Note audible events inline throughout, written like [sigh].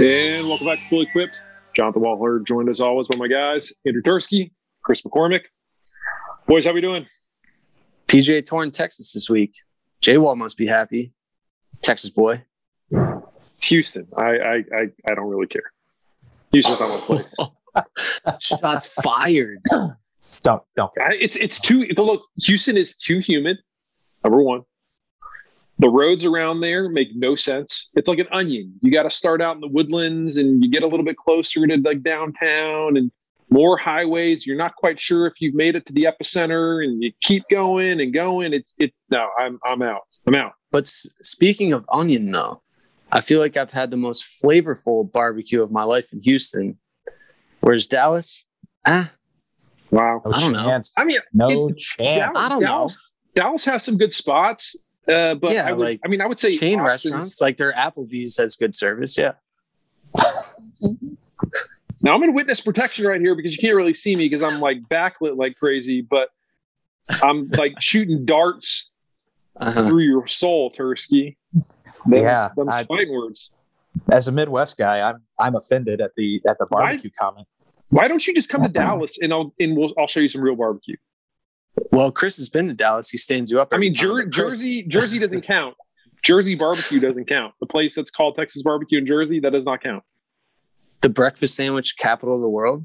And welcome back to Fully Equipped. Jonathan Waller joined as always by my guys, Andrew Tursky, Chris McCormick. Boys, how are we doing? PGA Tour in Texas this week. J Wall must be happy. Texas boy. It's Houston. I I I, I don't really care. Houston's not my place. [laughs] Shots fired. Don't don't care. I, it's it's too look. Houston is too humid. Number one, the roads around there make no sense. It's like an onion. You got to start out in the woodlands, and you get a little bit closer to like downtown, and more highways. You're not quite sure if you've made it to the epicenter, and you keep going and going. It's it. No, I'm I'm out. I'm out. But s- speaking of onion, though, I feel like I've had the most flavorful barbecue of my life in Houston. Whereas Dallas, ah, Wow. No I don't know. I mean, No It- chance. I don't know. Dallas, Dallas has some good spots, uh, but Yeah, I would, like I mean, I would say chain Austin's- restaurants like their Applebee's has good service. Yeah. [laughs] Now I'm in witness protection right here because you can't really see me because I'm like backlit like crazy, but I'm like [laughs] shooting darts Uh-huh. through your soul, Tursky. Them's, Yeah, fighting words. As a Midwest guy, I'm I'm offended at the at the Why- barbecue comment. Why don't you just come to [clears throat] Dallas and I'll and we'll, I'll show you some real barbecue. Well, Chris has been to Dallas. He stands you up. I mean, time, Jer- Jersey Jersey doesn't count. Jersey barbecue doesn't count. The place that's called Texas barbecue in Jersey that does not count. the breakfast sandwich capital of the world.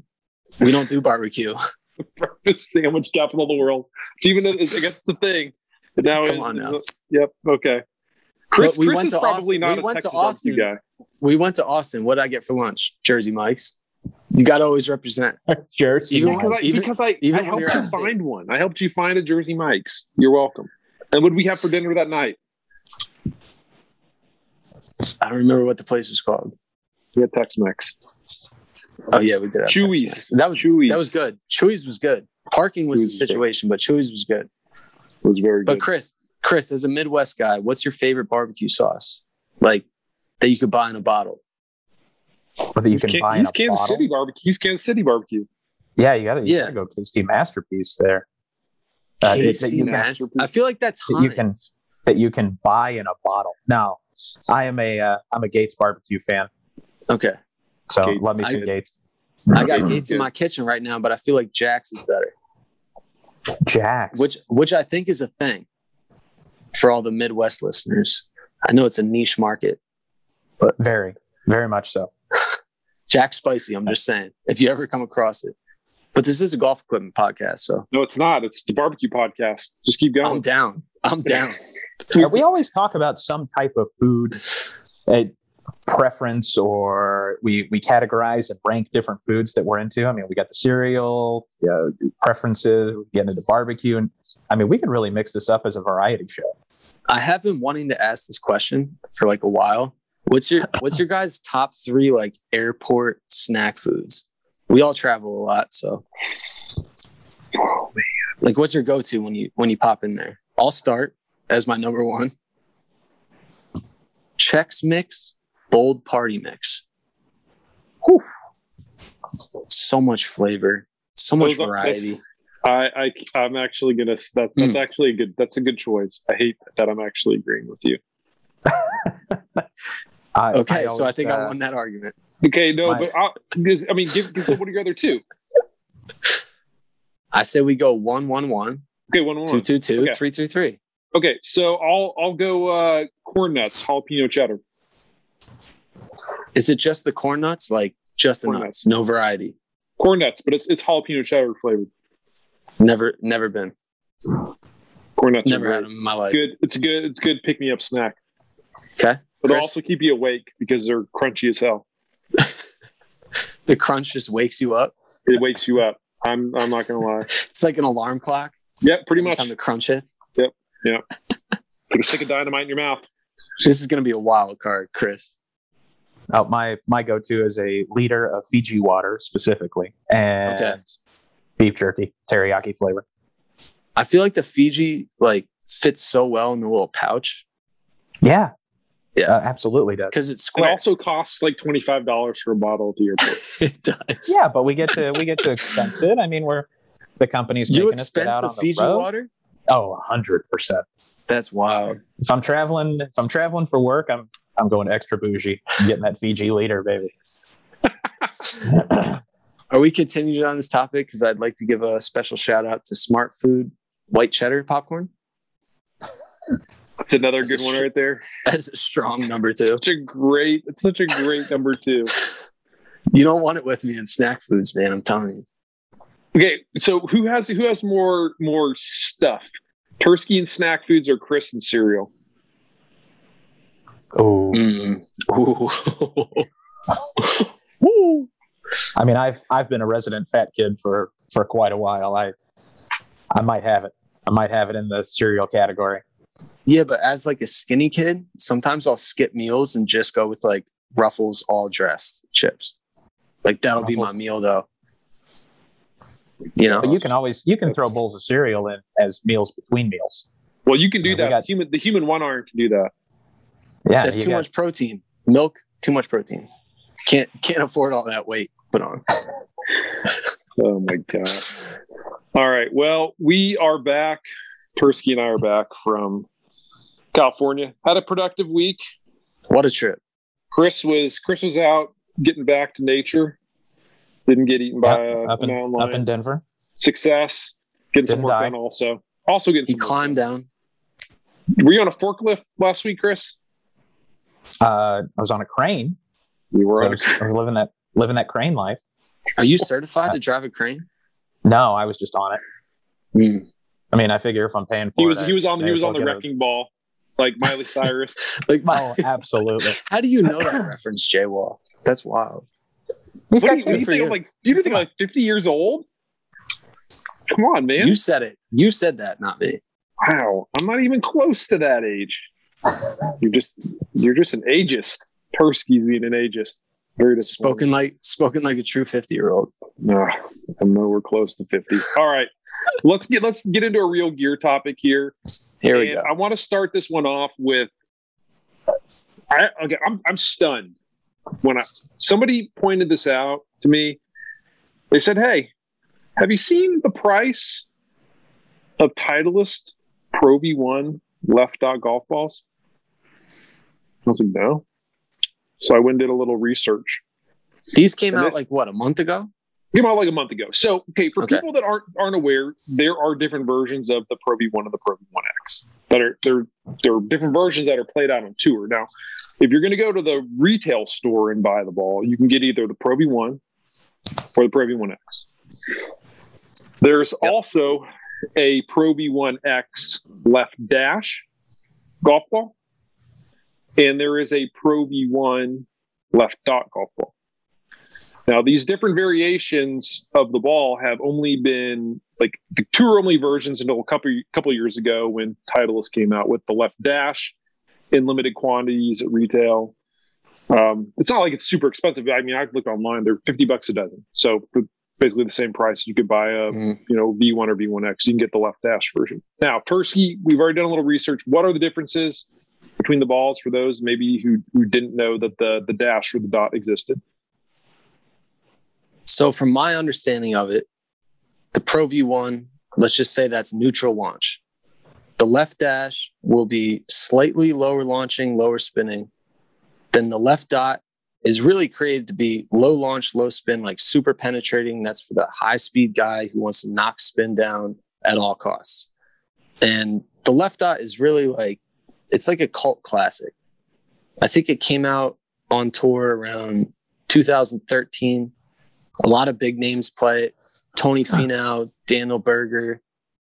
We don't do barbecue. [laughs] Breakfast sandwich capital of the world. It's even I guess it's the thing. Now Come on now. Yep. Okay. Chris, we Chris went is to probably Austin. not We a went to Texas barbecue guy. We went to Austin. What did I get for lunch? Jersey Mike's. You got to always represent. [laughs] Jersey. Even because I, even- because I, even I helped you're you out of state. find one. I helped you find a Jersey Mike's. You're welcome. And what did we have for dinner that night? I don't remember what the place was called. We had Tex Mex. Oh yeah, we did. have Chuy's. That was Chuy's. that was good. Chuy's was good. Parking was Chuy's the was good. situation, but Chuy's was good. It was very good. But. Chris, Chris, as a Midwest guy, what's your favorite barbecue sauce? Like that you could buy in a bottle? Whether you he's can Can- buy in he's a Kansas bottle. City barbecue. He's Kansas City barbecue. Yeah, you gotta, you Yeah. gotta go KC masterpiece there. Uh, that- that KC you, Mas- masterpiece. I feel like that's that you can Heinz. that you can buy in a bottle. Now, I am a uh, I'm a Gates barbecue fan, Okay, so Gates. love me I- Gates. I got Gates in my kitchen right now, but I feel like Jack's is better. Jax, which which I think is a thing for all the Midwest listeners. I know it's a niche market. but very very much so. [laughs] Jack Spicy, I'm just saying, if you ever come across it. But this is a golf equipment podcast, so No, it's not. It's the barbecue podcast. Just keep going. I'm down. I'm [laughs] down. We always talk about some type of food uh, preference, or we we categorize and rank different foods that we're into. I mean, we got the cereal uh, preferences, we get into barbecue, and I mean, we can really mix this up as a variety show. I have been wanting to ask this question for like a while. What's your [laughs] what's your guys' top three like airport snack foods? We all travel a lot, so Oh, like what's your go-to when you when you pop in there? I'll start as my number one. Chex Mix, bold party mix. Whew. So much flavor, so much Those variety. I, I I'm actually gonna that, that's mm. actually a good that's a good choice. I hate that I'm actually agreeing with you. [laughs] I, Okay, so I think uh, I won that argument. Okay, no, My- but I, I mean, give, give, what are your other two? I say we go one one one, Okay, one one. two two two, Okay. three three three. Okay, so I'll I'll go uh, corn nuts, jalapeno cheddar. Is it just the corn nuts? Like just the Corn nuts, no variety. Corn nuts, but it's it's jalapeno cheddar flavored. Never, never been. Corn nuts. are Never had them in my life. Good. It's good. It's good pick me up snack. Okay. But they'll Chris? also keep you awake because they're crunchy as hell. [laughs] The crunch just wakes you up. It wakes you up. I'm I'm not gonna lie. [laughs] It's like an alarm clock. Yep, pretty much. Time to crunch hits. Put a stick of dynamite in your mouth. This is going to be a wild card, Chris. Oh, my my go to is a liter of Fiji water specifically, and Okay. beef jerky, teriyaki flavor. I feel like the Fiji like fits so well in the little pouch Yeah, Yeah. uh, absolutely does. because it's It also costs like twenty five dollars for a bottle at the airport. it does. Yeah, but we get to we get to expense it. I mean, we're the company's You making us get expense out the on Fiji the road. water? Oh, hundred percent. That's wild. If I'm traveling, if I'm traveling for work, I'm I'm going extra bougie. I'm getting that Fiji leader, baby. [laughs] Are we continuing on this topic? Because I'd like to give a special shout out to Smart Food white cheddar popcorn. That's another That's good one str- right there. That's a strong number two. Such a great, it's such a great number two. You don't want it with me in snack foods, man. I'm telling you. Okay, so who has who has more more stuff? Tursky and snack foods or Chris and cereal? Oh, Mm. [laughs] Woo. I mean, I've I've been a resident fat kid for for quite a while. I I might have it. I might have it in the cereal category. Yeah, but as like a skinny kid, sometimes I'll skip meals and just go with like Ruffles all dressed chips. Like that'll be my meal though. You know, But you can always you can throw bowls of cereal in as meals between meals. Well, you can do Yeah, we that. got- human, the human one arm can do that. Yeah, that's too got- much protein. Milk, too much protein. Can't can't afford all that weight put on. [laughs] Oh my god! All right, well, we are back. Tursky and I are back from California. Had a productive week. What a trip. Chris was Chris was out getting back to nature. Didn't get eaten by Yep, a, up an in mountain up in. Denver. Success. Getting some Didn't work die. done also. Also getting He some work climbed down. Were you on a forklift last week, Chris? Uh, I was on a crane. You were So I on a was, I was living that living that crane life. Are you certified to drive a crane? No, I was just on it. Mm. I mean, I figure if I'm paying for He it, was I he was on may he was on the get a- wrecking ball, like Miley Cyrus. [laughs] Like my, Oh, absolutely. [laughs] how do you know that [clears throat] reference, Jay Wall? That's wild. He's what got do you, what do you think? you. I'm like, do you think I'm like 50 years old? Come on, man. You said it. You said that, not me. wow, I'm not even close to that age. You're just you're just an ageist. Tursky's being an ageist. Very. Spoken like spoken like a true 50 year old. No, I'm nowhere close to 50. All right. Let's get let's get into a real gear topic here. Here we And go. I want to start this one off with I okay, I'm I'm stunned when I somebody pointed this out to me. They said, Hey, have you seen the price of Titleist Pro V1 left dot golf balls? I was like, no. So I went and did a little research. These came And out this- like what a month ago. Came out like a month ago. So, okay, for Okay. people that aren't aren't aware, there are different versions of the Pro V1 and the Pro V1X that are there. There are different versions that are played out on tour. Now, if you're going to go to the retail store and buy the ball, you can get either the Pro V1 or the Pro V1X. There's Yep. also a Pro V1X left dash golf ball, and there is a Pro V1 left dot golf ball. Now, these different variations of the ball have only been like the tour only versions until a couple couple years ago when Titleist came out with the left dash in limited quantities at retail. Um, it's not like it's super expensive. I mean, I've looked online; they're fifty bucks a dozen, so basically the same price. You could buy a Mm. you know V1 or V1X. You can get the left dash version. Now, Tursky, we've already done a little research. What are the differences between the balls for those maybe who who didn't know that the the dash or the dot existed? So, from my understanding of it, the Pro V1, let's just say that's neutral launch. The left dash will be slightly lower launching, lower spinning. Then the left dot is really created to be low launch, low spin, like super penetrating. That's for the high speed guy who wants to knock spin down at all costs. And the left dot is really like, it's like a cult classic. I think it came out on tour around 2013 a lot of big names play it. Tony Finau, Daniel Berger,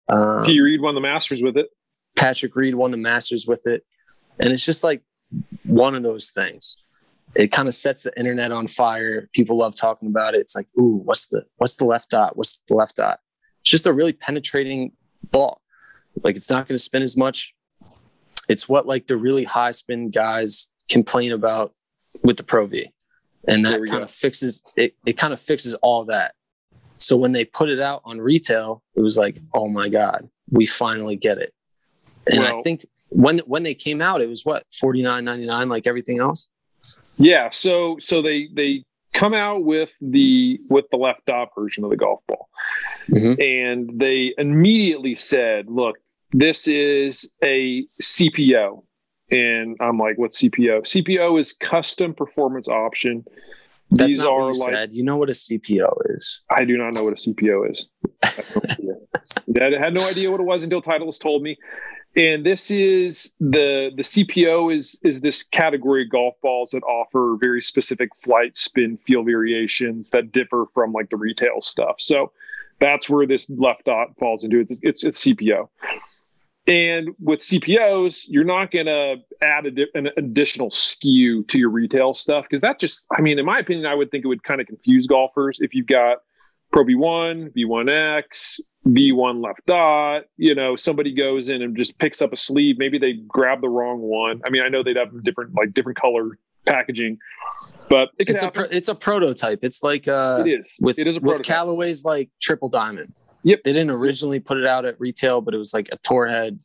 um, P. Reed won the Masters with it. Patrick Reed won the Masters with it, and it's just like one of those things. It kind of sets the internet on fire. People love talking about it. It's like, ooh, what's the what's the left dot? What's the left dot? It's just a really penetrating ball. Like it's not going to spin as much. It's what like the really high spin guys complain about with the Pro V, and that kind of fixes it. It kind of fixes all that. So when they put it out on retail, it was like, oh my god, we finally get it. And I think when when they came out, it was what forty nine ninety nine, like everything else. Yeah, so so they they come out with the with the left dot version of the golf ball, Mhm. and they immediately said, "Look, this is a CPO. And I'm like, what's CPO? CPO is custom performance option. That's These not are what you like said. You know what a CPO is. I do not know what a CPO is. [laughs] I no had no idea what it was until Titleist told me. And this is the the CPO is is this category of golf balls that offer very specific flight, spin, feel variations that differ from like the retail stuff. So that's where this left dot falls into. It's it's, it's CPO. And with CPOs, you're not going to add a, di- an additional SKU to your retail stuff because that just, I mean, in my opinion, I would think it would kind of confuse golfers if you've got Pro V1, V1X, V1 left dot. You know, somebody goes in and just picks up a sleeve. Maybe they grab the wrong one. I mean, I know they'd have different, like different color packaging, but it It's a pro- it's a prototype. It's like uh it is. with it is a with. Callaway's like triple diamond. Yep. They didn't originally put it out at retail, but it was like a tour head,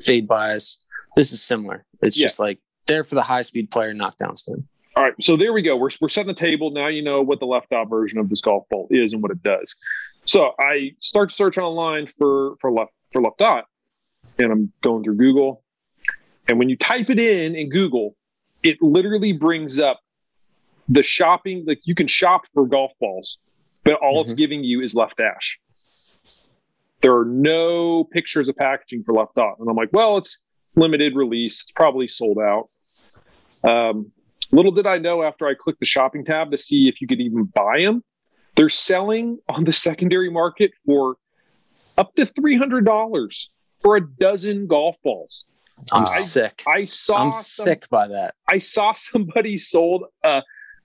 fade bias. This is similar. It's Yeah. just like there for the high speed player knockdown spin. All right, so there we go. We're, we're setting the table. Now you know what the left dot version of this golf ball is and what it does. So I start to search online for for left for left dot, and I'm going through Google. And when you type it in in Google, it literally brings up the shopping. Like you can shop for golf balls, but all it's Mhm. giving you is left dash. There are no pictures of packaging for left dot, and I'm like, well, it's limited release. It's probably sold out. Um, little did I know after I clicked the shopping tab to see if you could even buy them, they're selling on the secondary market for up to three hundred dollars for a dozen golf balls. I'm Wow. sick. I saw I'm some- sick by that. I saw somebody sold a,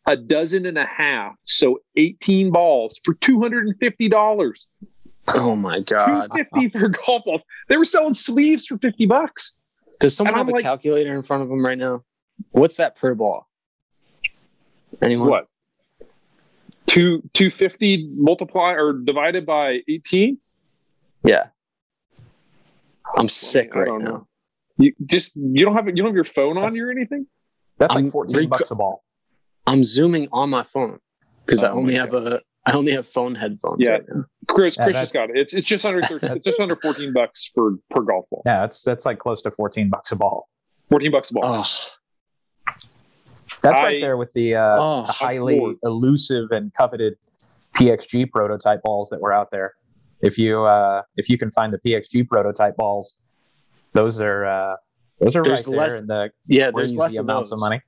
a dozen and a half, so 18 balls for $250. Oh my god. 250 for golf balls. They were selling sleeves for 50 bucks. Does someone have a like- calculator in front of them right now? What's that per ball? Anyone? What? Two 250 multiply or divided by 18? Yeah. I'm sick right now. know. You just you don't have you don't have your phone on you or anything? That's I'm like 14 rec- bucks a ball. I'm zooming on my phone because I Oh my only have a I only have phone headphones Yeah. right now. Chris, Yeah, Chris that's- just got it. It's it's just under 13, it's just under 14 bucks for per golf ball. Yeah, that's that's like close to 14 bucks a ball. 14 bucks a ball. Oh, That's I- right there with the, uh, Oh, the highly Lord. elusive and coveted PXG prototype balls that were out there. If you uh, if you can find the PXG prototype balls, those are uh, those are There's right less- there in the yeah. There's less of amounts those. of money.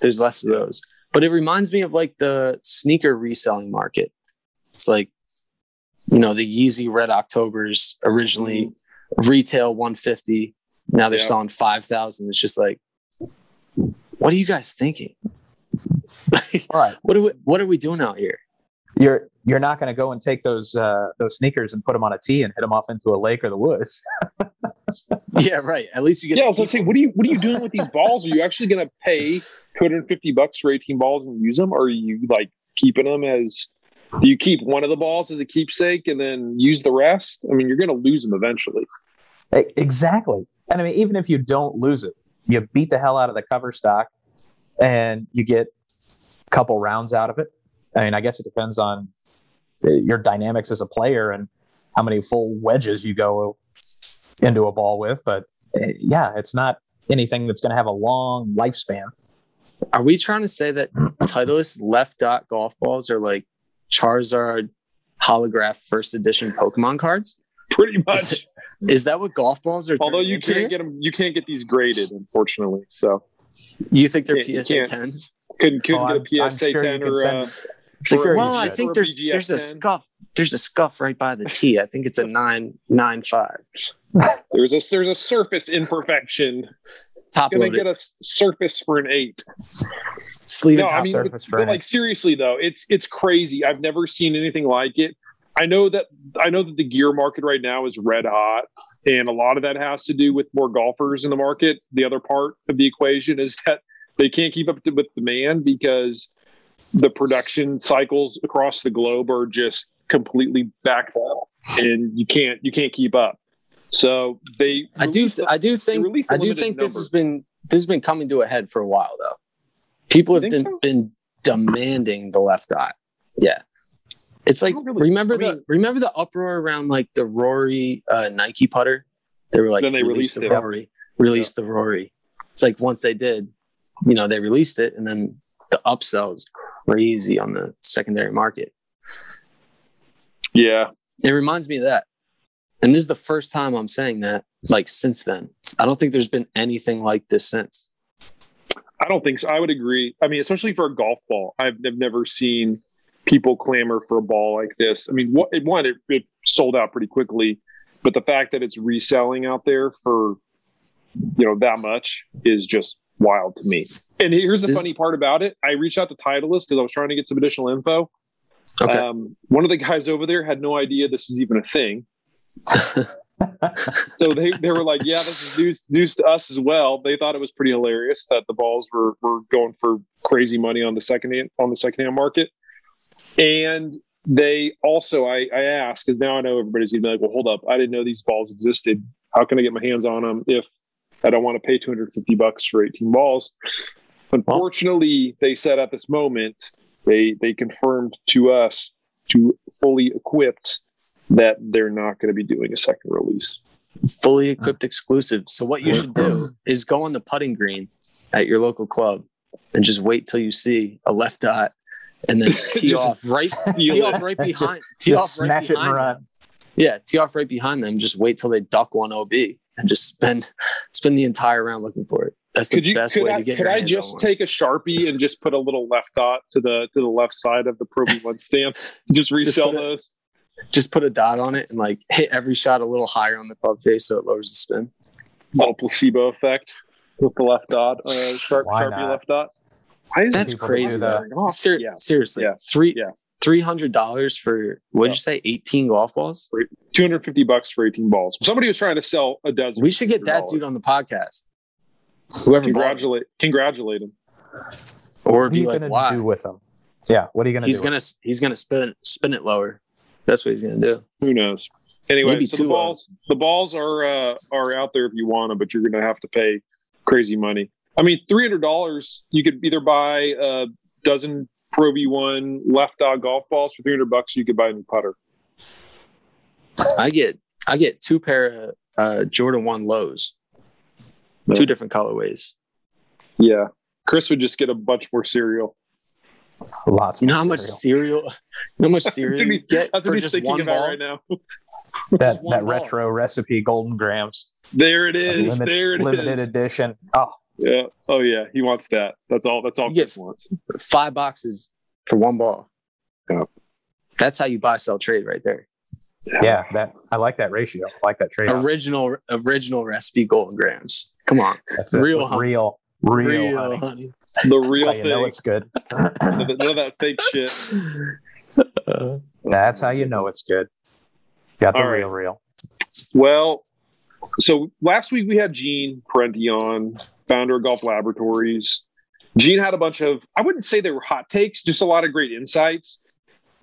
There's less of those, but it reminds me of like the sneaker reselling market. It's like, you know, the Yeezy Red Octobers originally retail 150. Now they're Yeah. selling 5,000. It's just like, what are you guys thinking? [laughs] All right, What are we, what are we doing out here? you're you're not going to go and take those uh, those sneakers and put them on a tee and hit them off into a lake or the woods. [laughs] Yeah, right. At least you get Yeah, I was gonna say, what are you what are you doing with these balls? Are you actually gonna pay 250 bucks for 18 balls and use them, or are you like keeping them as do you keep one of the balls as a keepsake and then use the rest? I mean, you're gonna lose them eventually. Exactly. And I mean, even if you don't lose it, you beat the hell out of the cover stock and you get a couple rounds out of it. I mean, I guess it depends on uh, your dynamics as a player and how many full wedges you go into a ball with. But uh, yeah, it's not anything that's going to have a long lifespan. Are we trying to say that Titleist left dot golf balls are like Charizard holograph first edition Pokemon cards? Pretty much. Is that what golf balls are? Although you can't here? get them, you can't get these graded, unfortunately. So You think they're you PSA tens? couldn't couldn't Oh, get a PSA sure 10 or send- uh, Security Well, I think Or a there's BGS there's a 10. scuff. There's a scuff right by the tee. I think it's a nine nine five. there's a there's a surface imperfection. Top Gonna loaded. get a s- surface for an eight. Sleeve no, I mean, surface but, for but like seriously though, it's it's crazy. I've never seen anything like it. I know that I know that the gear market right now is red hot, and a lot of that has to do with more golfers in the market. The other part of the equation is that they can't keep up to, with demand because the production cycles across the globe are just completely backed up, and you can't you can't keep up. So they I do release a- I do think I do limited think this number. has been this has been coming to a head for a while though. People have been, so? been demanding the left dot. Yeah. It's like really- remember I the remember the uproar around like the Rory uh, Nike putter? They were like Then they release released the it. Rory, release the Rory. it's like once they did, you know, they released it, and then the upsell is crazy on the secondary market. Yeah. It reminds me of that. And this is the first time I'm saying that, like since then. I don't think there's been anything like this since. I don't think so. I would agree. I mean, especially for a golf ball, I've, I've never seen people clamor for a ball like this. I mean, what, one, it, it sold out pretty quickly, but the fact that it's reselling out there for you know that much is just wild to me. And here's the This- funny part about it: I reached out to Titleist because I was trying to get some additional info. Okay. Um, one of the guys over there had no idea this was even a thing. [laughs] so they, they were like, "Yeah, this is news, news to us as well." They thought it was pretty hilarious that the balls were were going for crazy money on the second hand, on the second hand market. And they also, I, I asked because now I know everybody's gonna be like, "Well, hold up, I didn't know these balls existed. How can I get my hands on them if I don't want to pay 250 bucks for 18 balls?" Unfortunately, they said at this moment they they confirmed to us to fully equipped that they're not going to be doing a second release. Fully equipped exclusive. So what you should do [clears throat] is go on the putting green at your local club and just wait till you see a left dot and then [laughs] [laughs] tee off right tee off right behind tee Just off right smash it and behind them. run. Yeah, tee off right behind them. Just wait till they duck one OB and just spend spend the entire round looking for it. That's the you? best way I, to get it. could your I just take a sharpie and just put a little left dot to the to the left side of the Pro V one stamp? [laughs] Just resell put it- those. Just put a dot on it and like hit every shot a little higher on the club face so it lowers the spin. Little placebo effect with the left dot, uh, sharp Why sharpie not? left dot. Why is That's crazy. do that. Ser- Yeah. Seriously, Yeah. three Yeah. three hundred dollars for what did you say? Eighteen golf balls. Two hundred fifty bucks for eighteen balls. Somebody was trying to sell a dozen. We should get that $100. dude on the podcast. Whoever bought it. Congratulate, congratulate him. or What are be you like, gonna why? do with them? Yeah, what are you gonna He's do? gonna he's gonna spin spin it lower. That's what he's gonna do. Who knows? Anyway, Maybe so the balls, the balls are uh, are out there if you want them, but you're going to have to pay crazy money. I mean, three hundred dollars. You could either buy a dozen Pro V one left dot golf balls for three hundred bucks. You could buy a new putter. I get I get two pair of uh, Jordan one lows, Yeah. two different colorways. Yeah, Chris would just get a bunch more cereal. Lots. You know how much cereal. cereal? You know how much [laughs] cereal That's what you get for just thinking one about ball? right now. [laughs] that that ball. retro recipe golden Grahams There it is. Limit- there it is. limited edition. Oh, Yeah. Oh yeah. He wants that. That's all. That's all You get- Chris wants. Five boxes for one ball. Yeah. That's how you buy, sell, trade right there. yeah, that I like that ratio. I like that trade. Original original recipe golden Grahams. Come on, That's it. real real, real, honey. honey. The real That's how you know it's good. [laughs] None of that fake shit. That's how you know it's good. Got the All right. real, real. Well, so last week we had Gene Parente on, founder of Golf Laboratories. Gene had a bunch of, I wouldn't say they were hot takes, just a lot of great insights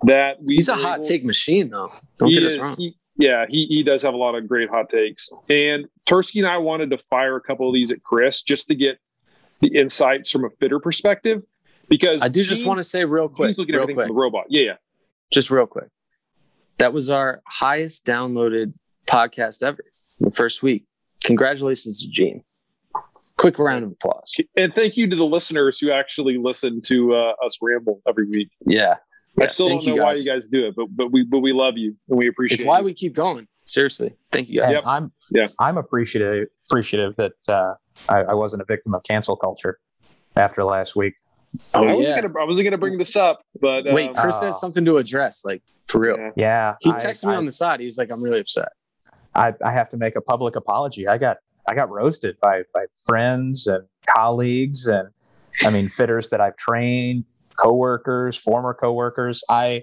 that we. he's a hot able- take machine, though. Don't he get is, us wrong. he- yeah, he, he does have a lot of great hot takes. And Tursky and I wanted to fire a couple of these at Chris just to get the insights from a fitter perspective. Because I do just want to say real quick, Gene's looking at real quick, the robot. Yeah, yeah. just real quick. That was our highest downloaded podcast ever the first week. Congratulations to Gene. Quick round of applause. And thank you to the listeners who actually listen to uh, us ramble every week. Yeah. I Yeah, still don't know you why you guys do it, but but we but we love you and we appreciate. It. It's why you. we keep going. Seriously. Thank you guys. And I'm Yeah. I'm appreciative appreciative that uh, I, I wasn't a victim of cancel culture after last week. I Oh, wasn't yeah. gonna I wasn't gonna bring this up, but um, Wait, Chris Uh, has something to address, like for real. yeah. Yeah, He I- texted me I, on the side. He's like, I'm really upset. I, I have to make a public apology. I got I got roasted by by friends and colleagues and I mean fitters that I've trained, coworkers, former coworkers. I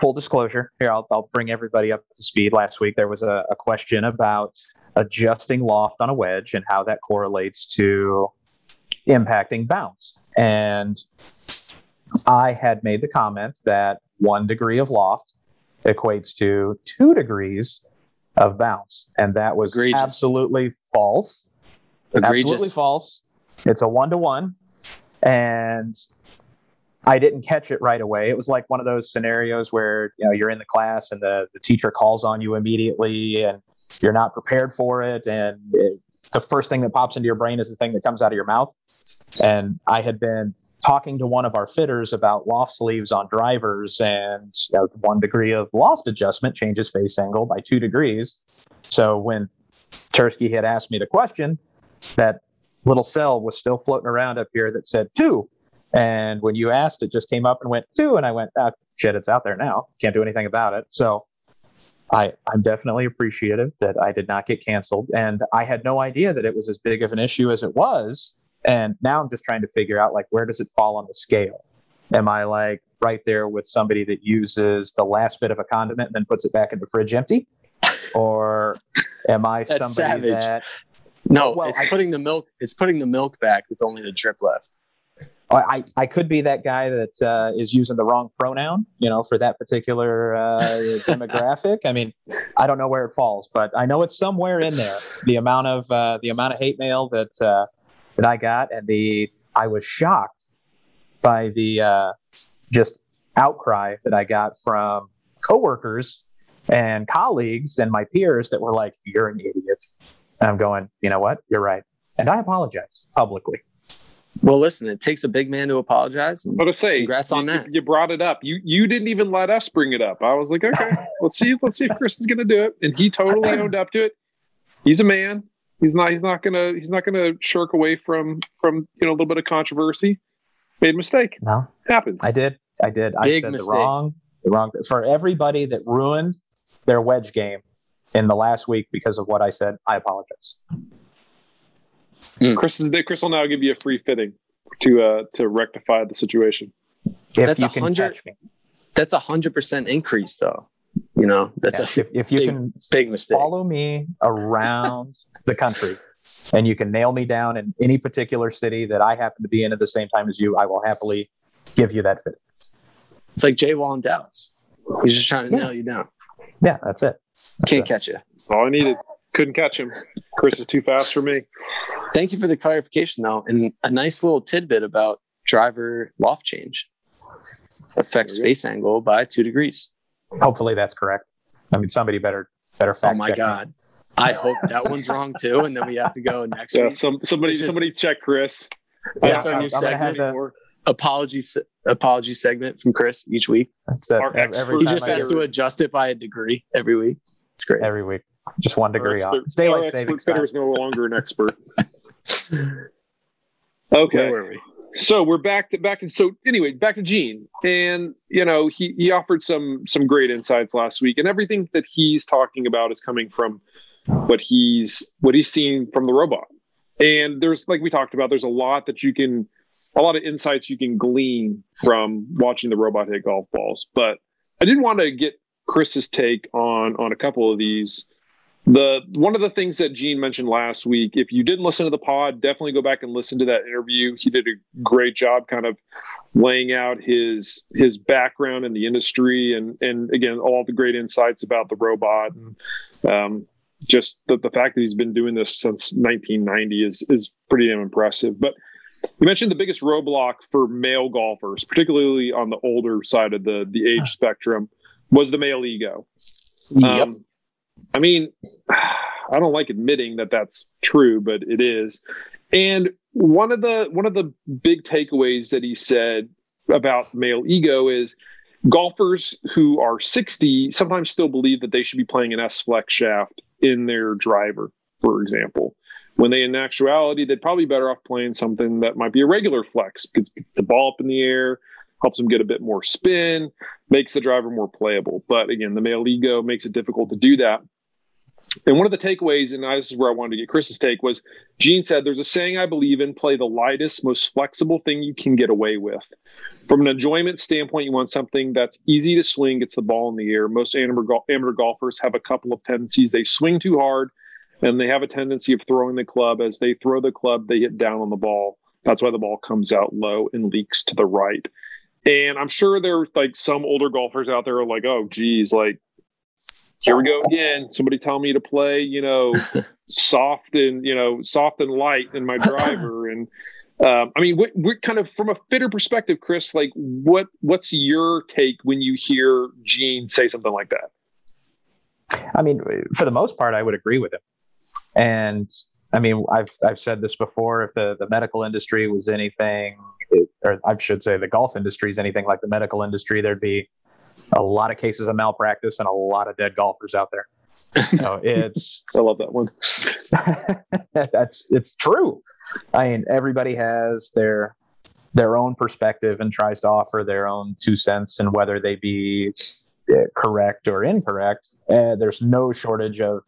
full disclosure here, I'll I'll bring everybody up to speed. Last week there was a, a question about adjusting loft on a wedge and how that correlates to impacting bounce. And I had made the comment that one degree of loft equates to two degrees of bounce. And that was Egregious. absolutely false. Absolutely false. It's a one to one. And I didn't catch it right away. It was like one of those scenarios where you know you're in the class and the, the teacher calls on you immediately and you're not prepared for it and it, the first thing that pops into your brain is the thing that comes out of your mouth. And I had been talking to one of our fitters about loft sleeves on drivers and you know, one degree of loft adjustment changes face angle by two degrees. So when Tursky had asked me the question, that little cell was still floating around up here that said two. And when you asked, it just came up and went two. And I went, ah, shit, it's out there now. Can't do anything about it. So I, I'm definitely appreciative that I did not get canceled. And I had no idea that it was as big of an issue as it was. And now I'm just trying to figure out like where does it fall on the scale? Am I like right there with somebody that uses the last bit of a condiment and then puts it back in the fridge empty? Or am I [laughs] somebody savage. that No, Well, it's I- putting the milk. It's putting the milk back with only the drip left. I, I could be that guy that uh, is using the wrong pronoun, you know, for that particular uh, [laughs] demographic. I mean, I don't know where it falls, but I know it's somewhere in there. The amount of uh, the amount of hate mail that uh, that I got, and the I was shocked by the uh, just outcry that I got from coworkers and colleagues and my peers that were like, "You're an idiot," and I'm going, "You know what? You're right," and I apologize publicly. Well, listen, it takes a big man to apologize. But I say, Congrats on you, that. You brought it up. You you didn't even let us bring it up. I was like, okay, let's see, let's see if Chris is going to do it, and he totally owned up to it. He's a man. He's not. He's not gonna. He's not gonna shirk away from from you know a little bit of controversy. Made a mistake. No, Happens. I did. I did. I said mistake. the wrong, the wrong for everybody that ruined their wedge game in the last week because of what I said. I apologize. Chris is. Chris will now give you a free fitting to uh to rectify the situation. If That's a hundred- That's a hundred percent increase, though. You know, that's Yeah, a if, if you big- can big mistake. follow me around [laughs] the country and you can nail me down in any particular city that I happen to be in at the same time as you, I will happily give you that fit. It's like Jay Wall in Dallas. He's just trying to Yeah. nail you down. Yeah, that's it. That's Can't it. catch you. That's all I needed. Couldn't catch him. Chris is too fast for me. Thank you for the clarification, though, and a nice little tidbit about driver loft change affects There you go. face angle by two degrees. Hopefully that's correct. I mean, somebody better better oh fact oh my check me. god! I hope that one's wrong too, and then we have to go next Yeah. week. Some somebody This is- somebody check Chris. That's Yeah, our I'm- new I'm have segment. to- Apology, apology segment from Chris each week. That's it. Our Every, every He just I has do to it, adjust it by a degree every week. It's great. every week, just one degree Our off. expert- It's daylight our savings expert time. is no longer an expert. [laughs] Okay. we? so we're back to back to so anyway back to gene. And you know he he offered some some great insights last week. And everything that he's talking about is coming from what he's what he's seen from the robot. And there's like we talked about there's a lot that you can a lot of insights you can glean from watching the robot hit golf balls. But i did want to get chris's take on on a couple of these the one of the things that Gene mentioned last week, if you didn't listen to the pod, definitely go back and listen to that interview. He did a great job kind of laying out his his background in the industry and and again all the great insights about the robot and um, just the, the fact that he's been doing this since 1990 is is pretty damn impressive. But you mentioned the biggest roadblock for male golfers, particularly on the older side of the the age spectrum, was the male ego. Yep. Um, I mean, [sighs] I don't like admitting that that's true, but it is. And one of the one of the big takeaways that he said about male ego is golfers who are 60 sometimes still believe that they should be playing an S flex shaft in their driver, for example. When they in actuality they'd probably be better off playing something that might be a regular flex because the ball up in the air, helps them get a bit more spin, makes the driver more playable. But again, the male ego makes it difficult to do that. And one of the takeaways, and this is where I wanted to get Chris's take, was Gene said, There's a saying I believe in play the lightest, most flexible thing you can get away with. From an enjoyment standpoint, you want something that's easy to swing, gets the ball in the air. Most amateur, gol- amateur golfers have a couple of tendencies. They swing too hard, and they have a tendency of throwing the club. As they throw the club, they hit down on the ball. That's why the ball comes out low and leaks to the right. And I'm sure there are like some older golfers out there are like, oh, geez, like, here we go again. Somebody tell me to play, you know, [laughs] soft and, you know, soft and light in my driver. [laughs] And, Um, I mean, what, we're kind of from a fitter perspective, Chris. Like, what what's your take when you hear Gene say something like that? I mean, for the most part, I would agree with him. And I mean, I've I've said this before. If the the medical industry was anything, or I should say, the golf industry is anything like the medical industry, there'd be a lot of cases of malpractice and a lot of dead golfers out there. So [laughs] it's I love that one. [laughs] that's it's true. I mean, everybody has their their own perspective and tries to offer their own two cents, and whether they be uh, correct or incorrect, uh, there's no shortage of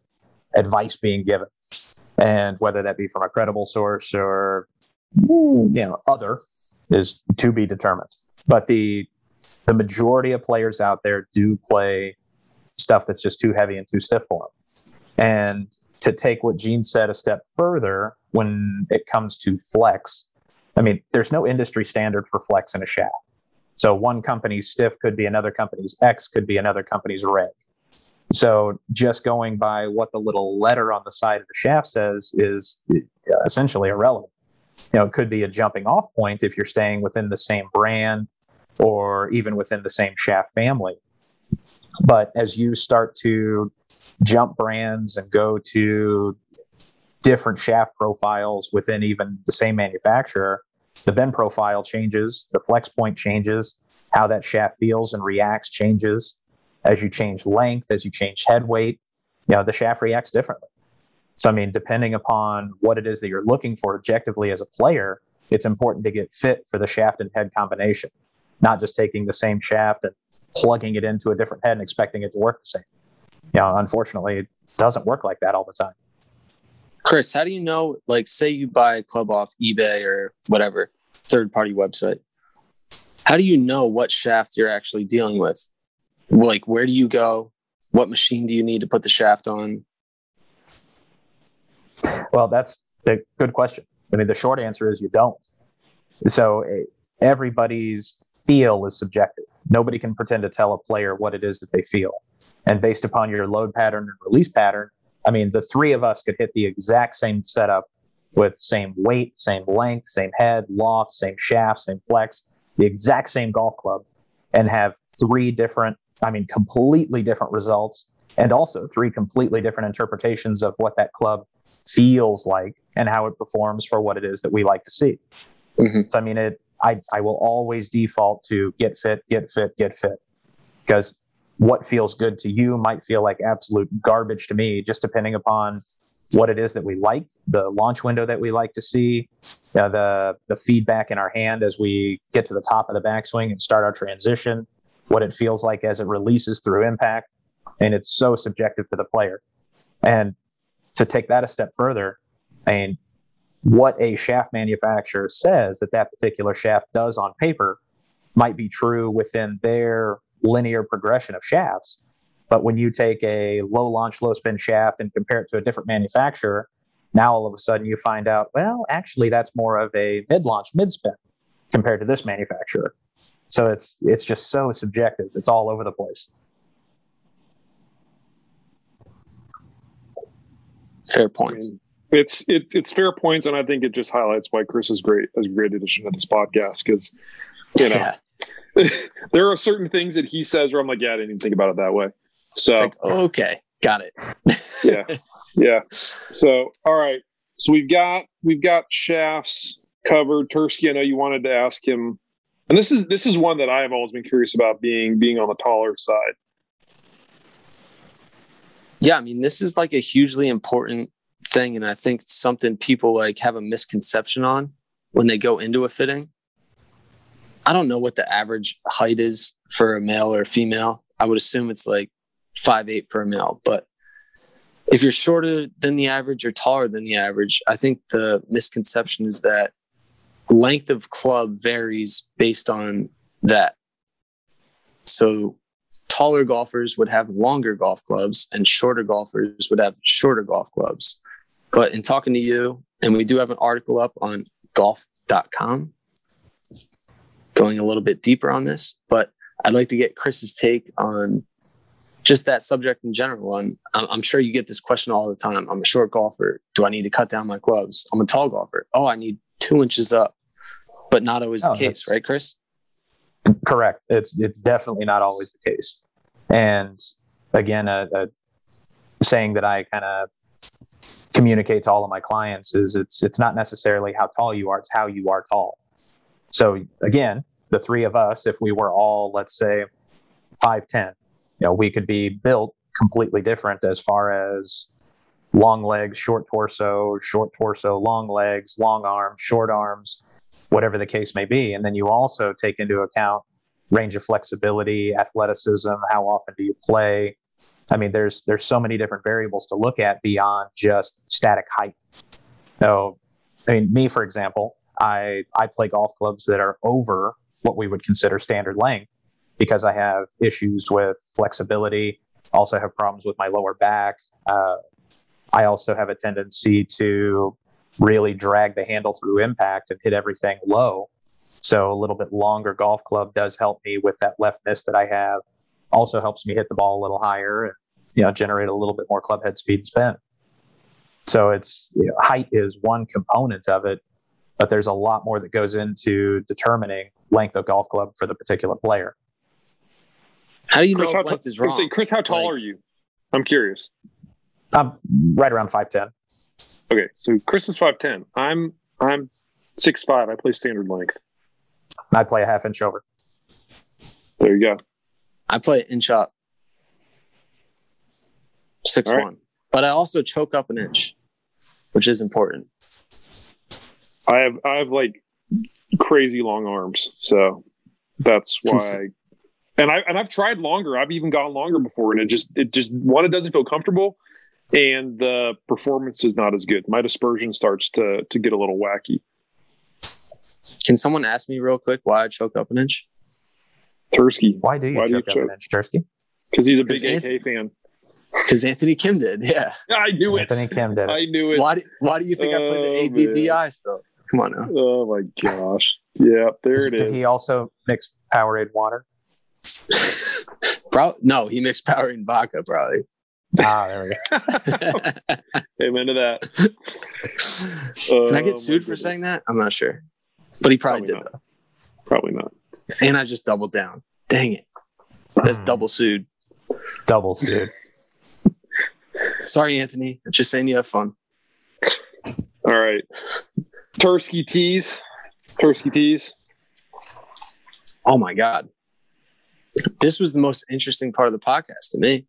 advice being given, and whether that be from a credible source or you know other is to be determined. But the the majority of players out there do play stuff that's just too heavy and too stiff for them. And to take what Gene said a step further, when it comes to flex, I mean, there's no industry standard for flex in a shaft. So one company's stiff could be another company's X, could be another company's reg. So just going by what the little letter on the side of the shaft says is uh, essentially irrelevant. You know, it could be a jumping off point if you're staying within the same brand or even within the same shaft family. But as you start to jump brands and go to different shaft profiles within even the same manufacturer, the bend profile changes, the flex point changes, how that shaft feels and reacts changes as you change length, as you change head weight. You know, the shaft reacts differently. So, I mean, depending upon what it is that you're looking for objectively as a player, it's important to get fit for the shaft and head combination, not just taking the same shaft and plugging it into a different head and expecting it to work the same. You know, unfortunately, it doesn't work like that all the time. Chris, how do you know? Like, say you buy a club off eBay or whatever third party website. How do you know what shaft you're actually dealing with? Like, where do you go? What machine do you need to put the shaft on? Well, that's a good question. I mean, the short answer is you don't. So eh, everybody's feel is subjective. Nobody can pretend to tell a player what it is that they feel. And based upon your load pattern and release pattern, I mean, the three of us could hit the exact same setup with same weight, same length, same head, loft, same shaft, same flex, the exact same golf club, and have three different, I mean, completely different results, and also three completely different interpretations of what that club feels like and how it performs for what it is that we like to see. Mm-hmm. So, I mean, it, I, I will always default to get fit, get fit, get fit, because what feels good to you might feel like absolute garbage to me, just depending upon what it is that we like, the launch window that we like to see, uh, the the feedback in our hand as we get to the top of the backswing and start our transition, what it feels like as it releases through impact, and it's so subjective to the player. And to take that a step further, mean, what a shaft manufacturer says that that particular shaft does on paper might be true within their linear progression of shafts. But when you take a low launch, low spin shaft and compare it to a different manufacturer, now all of a sudden you find out, well, actually, that's more of a mid launch, mid spin compared to this manufacturer. So it's it's just so subjective. It's all over the place. Fair points. It's it, it's fair points, and I think it just highlights why Chris is great as a great addition to this podcast because you know yeah. [laughs] there are certain things that he says where I'm like, yeah, I didn't even think about it that way. So like, okay, got it. [laughs] yeah, yeah. So all right, so we've got we've got shafts covered. Tursky, I know you wanted to ask him, and this is this is one that I have always been curious about being being on the taller side. Yeah, I mean, this is like a hugely important thing, and I think something people like have a misconception on when they go into a fitting I don't know what the average height is for a male or a female. I would assume it's like five eight for a male, but if you're shorter than the average or taller than the average, I think the misconception is that length of club varies based on that. So taller golfers would have longer golf clubs and shorter golfers would have shorter golf clubs. But in talking to you, and we do have an article up on golf.com going a little bit deeper on this, but I'd like to get Chris's take on just that subject in general. And I'm sure you get this question all the time. I'm a short golfer. Do I need to cut down my clubs? I'm a tall golfer. Oh, I need two inches up. but not always Oh, the case, right, Chris? Correct. It's it's definitely not always the case. And again, a, a saying that I kind of communicate to all of my clients is it's it's not necessarily how tall you are; it's how you are tall. So again, the three of us, if we were all, let's say, five ten, you know, we could be built completely different as far as long legs, short torso, short torso, long legs, long arms, short arms, whatever the case may be. And then you also take into account range of flexibility, athleticism, how often do you play? I mean, there's there's so many different variables to look at beyond just static height. So, I mean, me for example, I I play golf clubs that are over what we would consider standard length because I have issues with flexibility. Also have problems with my lower back. Uh, I also have a tendency to really drag the handle through impact and hit everything low. So a little bit longer golf club does help me with that left miss that I have. Also helps me hit the ball a little higher and you know generate a little bit more club head speed and spin. So it's you know, height is one component of it, but there's a lot more that goes into determining length of golf club for the particular player. How do you Chris, know if length is I was wrong? saying, Chris, how tall Like- are you? I'm curious. I'm right around five ten. Okay, so Chris is five ten. I'm I'm six five. I play standard length. I play a half inch over. There you go. I play an inch up, six All right. one, but I also choke up an inch, which is important. I have I have like crazy long arms, so that's why. I, and I and I've tried longer. I've even gone longer before, and it just it just one it doesn't feel comfortable, and the performance is not as good. My dispersion starts to to get a little wacky. Can someone ask me real quick why I choke up an inch? Tursky, Why do you Why do you choke up an inch, Tursky? because he's a big Anthony- AK fan. Because Anthony Kim did. Yeah. I knew it. Anthony Kim did it. I knew it. Why? Do, why do you think I played Oh, the ADDI still? Come on now. Oh my gosh! Yeah, there it Did is. he also mix Powerade water? [laughs] Bro, no, he mixed power and vodka probably. Ah, there we go. [laughs] [laughs] Amen to that. Can I Oh, get my sued for goodness. saying that? I'm not sure, but he probably, Probably did not. Probably not. And I just doubled down. Dang it, that's Mm, double sued. doubles, sued. [laughs] Sorry, Anthony. I'm just saying you have fun. All right. Tursky teas. Tursky teas. Oh my god, this was the most interesting part of the podcast to me.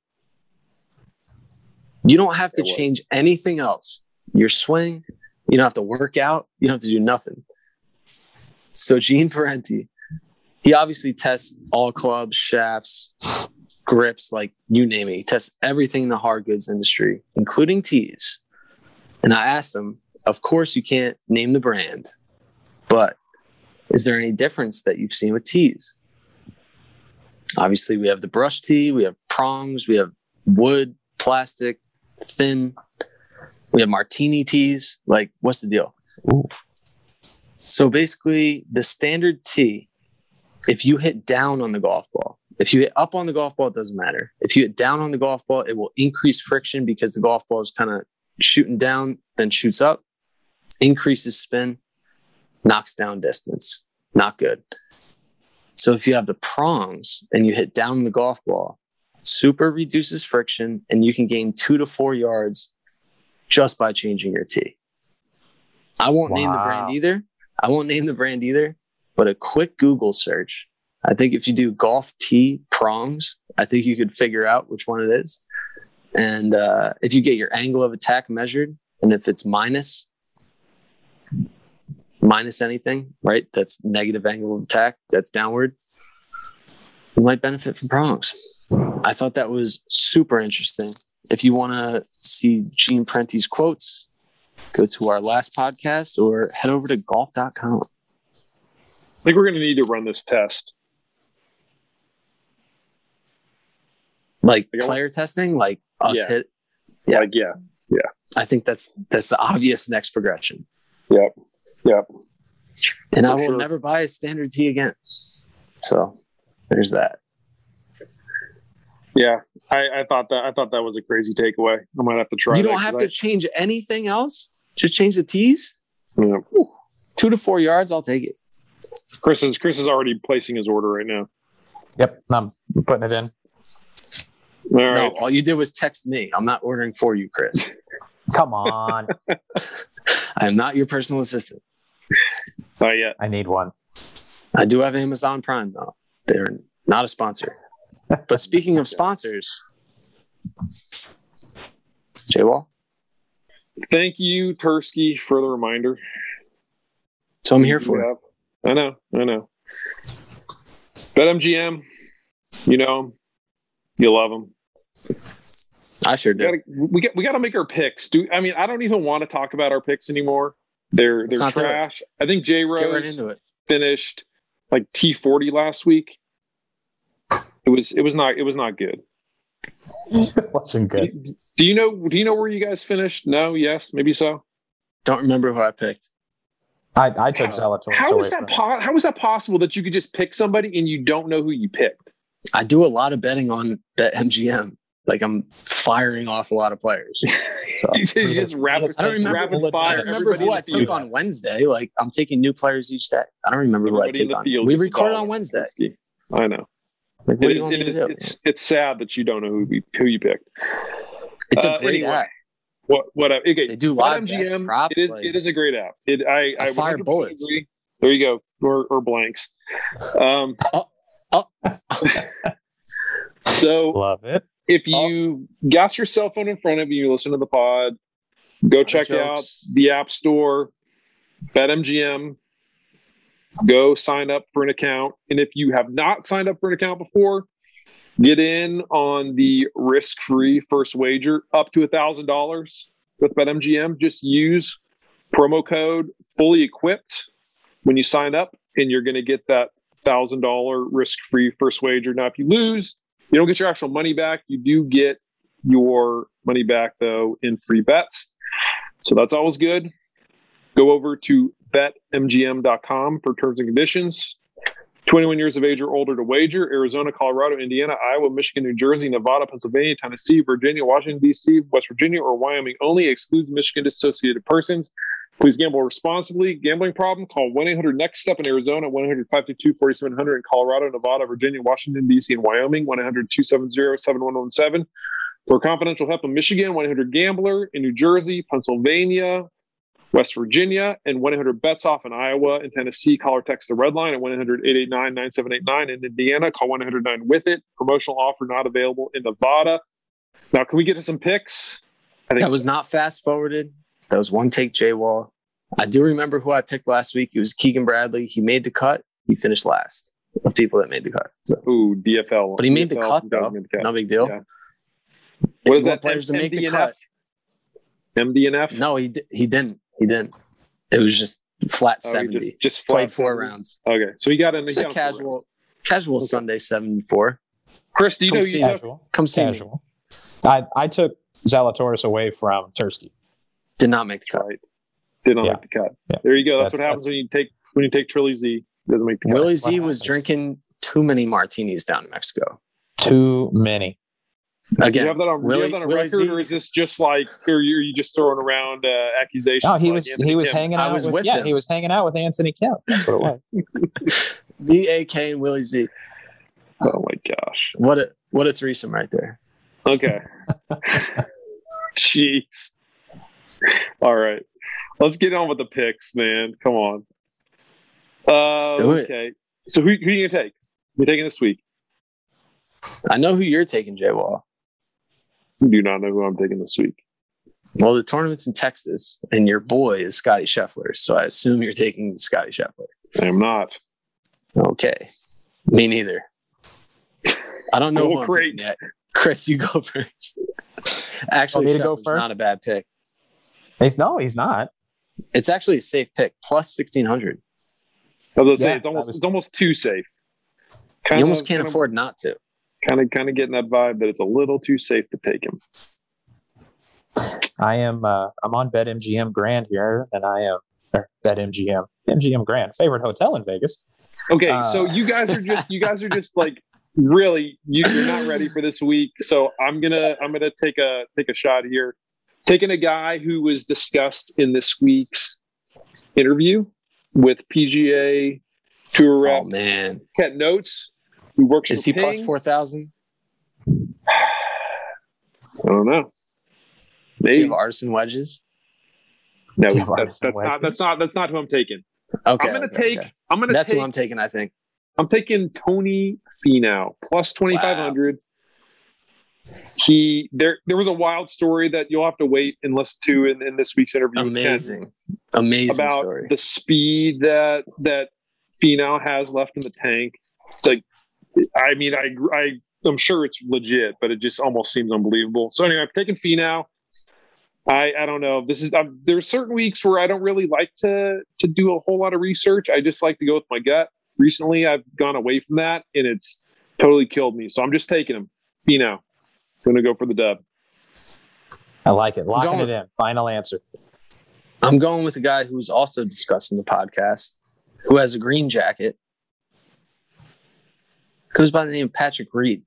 You don't have to change anything else. Your swing, you don't have to work out. You don't have to do nothing. So Gene Parente, he obviously tests all clubs, shafts, grips, like you name it. He tests everything in the hard goods industry, including tees. And I asked him, of course, you can't name the brand, but is there any difference that you've seen with tees? Obviously, we have the brush tee, we have prongs, we have wood, plastic, thin, we have martini tees. Like, what's the deal? Ooh. So basically, the standard tee, if you hit down on the golf ball, if you hit up on the golf ball, it doesn't matter. If you hit down on the golf ball, it will increase friction because the golf ball is kind of shooting down, then shoots up, increases spin, knocks down distance. Not good. So if you have the prongs and you hit down the golf ball, super reduces friction and you can gain two to four yards just by changing your tee. I won't name the brand either. I won't name the brand either, but a quick Google search. I think if you do golf tee prongs, I think you could figure out which one it is. And uh, if you get your angle of attack measured, and if it's minus, minus anything, right? That's negative angle of attack, that's downward. You might benefit from prongs. I thought that was super interesting. If you want to see Gene Parente's quotes, go to our last podcast or head over to golf.com. I think we're going to need to run this test. Like Like I want- player testing, like us Yeah. hit. Yeah. Like, yeah. I think that's that's the obvious next progression. Yep. Yep. And I will sure. never buy a standard tee again. So there's that. Yeah. I, I thought that I thought that was a crazy takeaway. I might have to try. you don't have to change anything else. Just change the tees. I- yeah. Two to four yards, I'll take it. Chris is Chris is already placing his order right now. Yep, I'm putting it in. All right. No, all you did was text me. I'm not ordering for you, Chris. [laughs] Come on, [laughs] I am not your personal assistant. Not yet. I need one. I do have Amazon Prime though. They're not a sponsor. But speaking of sponsors, J Wall. Thank you, Tursky, for the reminder. So I'm here for. it. Yeah. I know. I know. BetMGM, you know, You love them. I sure do. gotta, we got we got to make our picks. Do I mean I don't even want to talk about our picks anymore. They're they're not do it. trash. I think J right Rose into it. finished like T forty last week. It was it was not it was not good. [laughs] It wasn't good. Do you know do you know where you guys finished? No, yes, maybe so. Don't remember who I picked. I, I took How- Zalatoris How away is that from him. po- how is that possible that you could just pick somebody and you don't know who you picked? I do a lot of betting on BetMGM. Like I'm firing off a lot of players. [laughs] So, you just- you just rapid, I don't remember. rapid bullet I don't remember who I took field. on Wednesday. Like I'm taking new players each day. I don't remember who I Everybody in take the on. We gets a recorded dollar. on Wednesday. I know. Like, what It do is, you want it me to is, do? it's it's sad that you don't know who, we, who you picked. It's a uh, great anyway, app. What what okay, They do live bets, BetMGM, props, It is like- it is a great app. It I I I fire bullets. agree. There you go, or or blanks. Um, Oh, oh. [laughs] so Love it. if you got your cell phone in front of you, you listen to the pod. Go check out the App Store, BetMGM. Go sign up for an account, and if you have not signed up for an account before, get in on the risk-free first wager up to a thousand dollars with BetMGM. Just use promo code fully equipped when you sign up, and you're going to get that thousand dollar risk-free first wager. Now, if you lose, you don't get your actual money back. You do get your money back though in free bets. So that's always good. Go over to betmgm.com for terms and conditions. 21 years of age or older to wager. Arizona, Colorado, Indiana, Iowa, Michigan, New Jersey, Nevada, Pennsylvania, Tennessee, Virginia, Washington, D.C., West Virginia, or Wyoming only. Excludes Michigan associated persons. Please gamble responsibly. Gambling problem? Call 1 800 NEXT STEP in Arizona, 1 800 522 4700 in Colorado, Nevada, Virginia, Washington, D.C., and Wyoming, 1 800 270 7117. For confidential help in Michigan, 1 800 Gambler in New Jersey, Pennsylvania, West Virginia, and 1 800 Bets Off in Iowa and Tennessee. Call or text the red line at 1 800 889 9789. In Indiana, call 1 800 9 with it. Promotional offer not available in Nevada. Now, can we get to some picks? I think That was not fast forwarded. That was one take J Wall. I do remember who I picked last week. It was Keegan Bradley. He made the cut. He finished last of people that made the cut. So, Ooh, DFL. but he made the cut though. the cut. No big deal. Yeah. If What is that? Players to make the cut. MDNF? No, he di- he didn't. He didn't. It was just flat Oh, he seventy. Just, just Played flat four rounds. Okay, so he got in. he It's a got in casual, casual Okay. Sunday seventy four. Chris, do you Come know see you me. Casual. Come see me. Casual. I, I took Zalatoris away from Tursky. Did not make the cut. Right. Did not Yeah. make the cut. Yeah. There you go. That's, That's- what happens when you take when you take Trilly Z. Doesn't make the cut. Willie what Z was happens. drinking too many martinis down in Mexico. Too many. Do you Again, have that on, do you Willie- have that on Willie record, Z- or is this just like, or are you just throwing around uh, accusations? No, he like was Anthony he was Kim? hanging I out was with, with yeah, him. he was hanging out with Anthony Kim. [laughs] That's what it was. [laughs] the AK and Willie Z. Oh my gosh. What a what a threesome right there. Okay. [laughs] Jeez. All right. Let's get on with the picks, man. Come on. Uh, Let's do it. Okay. So who, who are you gonna take? We're taking this week. I know who you're taking, J Wall. Do not know who I'm taking this week. Well, the tournament's in Texas, and your boy is Scottie Scheffler, so I assume you're taking Scottie Scheffler. I am not. Okay, me neither. I don't [laughs] know. Oh, who I'm great. yet. Chris, you go [laughs] first. Actually, me to go first? not a bad pick. He's no, he's not. It's actually a safe pick, plus sixteen hundred. I was gonna say Yeah, it's almost was- it's almost too safe. You almost can't afford not to. Kind of, kind of getting that vibe that it's a little too safe to take him. I am uh, I'm on BetMGM Grand here, and I am or BetMGM MGM Grand favorite hotel in Vegas. Okay, Uh, so you guys are just you guys are just like really you, you're not ready for this week. So I'm gonna I'm gonna take a take a shot here, taking a guy who was discussed in this week's interview with PGA Tour rep. Oh man, Cat Notes, who works is he Ping. four thousand? I don't know. Does he Maybe. have artisan wedges? No, Does that's, artisan that's not that's not that's not who I'm taking. Okay, I'm gonna okay, take okay. I'm gonna That's take who I'm taking. I think. I'm taking Tony Finau plus 2500. He there there was a wild story that you'll have to wait and listen to in, in this week's interview with Ken Amazing, amazing about story. the speed that that Finau has left in the tank. Like I mean I I I'm sure it's legit, but it just almost seems unbelievable. So anyway, I've taken now. I I don't know. This is I'm, there's certain weeks where I don't really like to to do a whole lot of research. I just like to go with my gut. Recently, I've gone away from that, and it's totally killed me. So I'm just taking him. Finau, gonna go for the dub. I like it. Locking Going- it in. Final answer. I'm going with a guy who's also discussing the podcast, who has a green jacket. Goes by the name of Patrick Reed.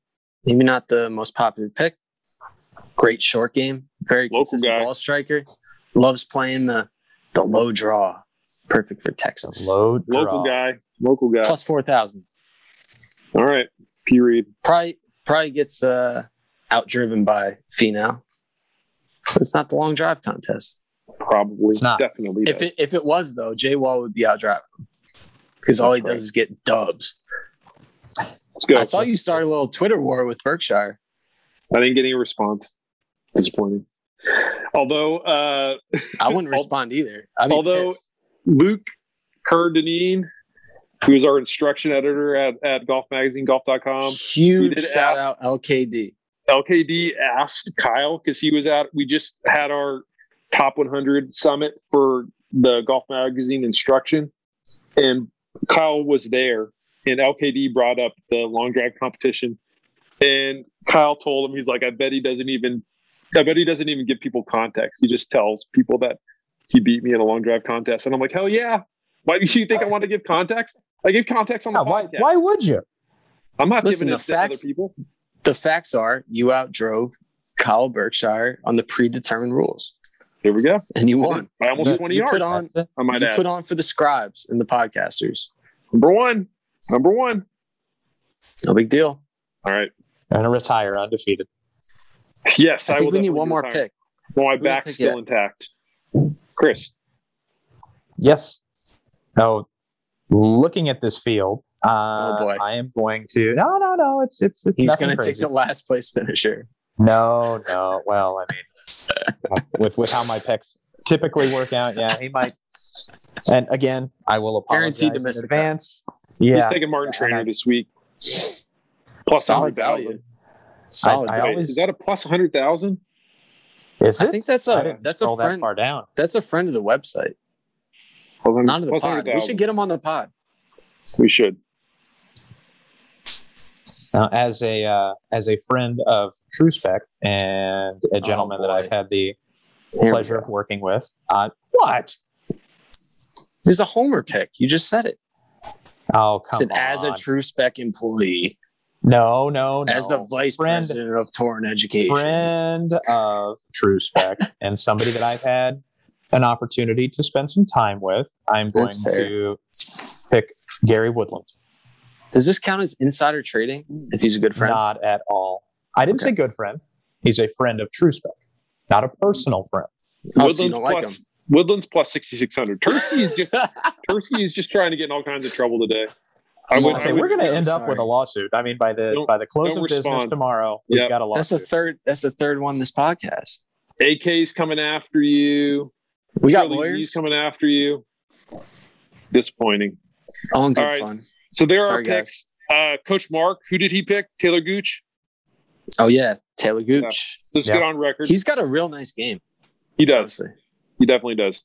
Maybe not the most popular pick. Great short game, very Local consistent guy. ball striker. Loves playing the the low draw. Perfect for Texas. Low draw. Local guy, local guy. Plus four thousand. All right, P Reed. Probably probably gets uh, outdriven by Finau. It's not the long drive contest. Probably, It's not. definitely. If it if it was though, Jay Wall would be out driving because all he Right. does is get dubs. Let's go. I saw you start a little Twitter war with Berkshire. I didn't get any response. Disappointing. Although uh, I wouldn't [laughs] respond either. Although- pissed. Luke Kerr-Deneen, who is our instruction editor at, at Golf Magazine, golf.com, huge shout ask- out LKD. LKD asked Kyle because he was out. We just had our top 100 summit for the Golf Magazine instruction, and Kyle was there. And LKD brought up the long drive competition, and Kyle told him he's like, "I bet he doesn't even, I bet he doesn't even give people context. He just tells people that he beat me in a long drive contest." And I'm like, "Hell yeah! Why do you think I want to give context? I give context on the Yeah, why, podcast. why would you? I'm not Listen, giving the it to other facts- people. The facts are you outdrove Kyle Berkshire on the predetermined rules, Here we go. and you won. By almost You- 20 you yards. put on- I might you add. put on for the scribes and the podcasters. Number one. Number one. No big deal. All right. And a retire undefeated. Yes, I, I, think will we need definitely one more retire. pick. Well, my Who do you back's still yet? intact. Chris. Yes. Oh, looking at this field, uh, Oh, boy. I am going to. No, no, no. It's it's it's. He's going to take the last place finisher. No, no. Well, I mean, [laughs] with with how my picks typically work out, yeah, he might. And again, I will apologize Guaranteed to in miss the cut. advance. He's taking Martin Yeah, Trainer I- this week. Plus Solid 100,000. value. Solid I value. Wait, always- is that a plus 100,000? is it? I think that's I a didn't that's a scroll that friend. far down. That's a friend of the website, Plus 100 not of the plus pod. We should get him on the pod. We should. Now, as a uh, as a friend of TrueSpec and a gentleman that Oh, boy. I've had the Here pleasure of working with, uh, what? This is a homer pick. You just said it. Oh, come Said on! as a true spec employee, no, no, no. as the vice friend, president of Torrent Education. friend of TrueSpec, and somebody that I've had an opportunity to spend some time with. I'm going to pick Gary Woodland. Does this count as insider trading if he's a good friend? Not at all. I didn't Okay. say good friend. He's a friend of TrueSpec, not a personal friend. Oh, so you Woodlands don't like plus, Woodlands plus 6,600. Tursky is just [laughs] Tursky is just trying to get in all kinds of trouble today. I would. I I say would- we're going to I'm end up sorry. with a lawsuit. I mean, by the Don't- by the close don't of business tomorrow, we've Yep. got a lawsuit. That's the third. That's the third one this podcast. AK's coming after you. We got Shirley Lee's lawyers. coming after you. Disappointing. All in good All right. fun. So there Sorry, are picks. Uh, Coach Mark, who did he pick? Taylor Gooch. Oh yeah, Taylor Gooch. Let's Yeah. get on record. He's got a real nice game. he does. Honestly. He definitely does.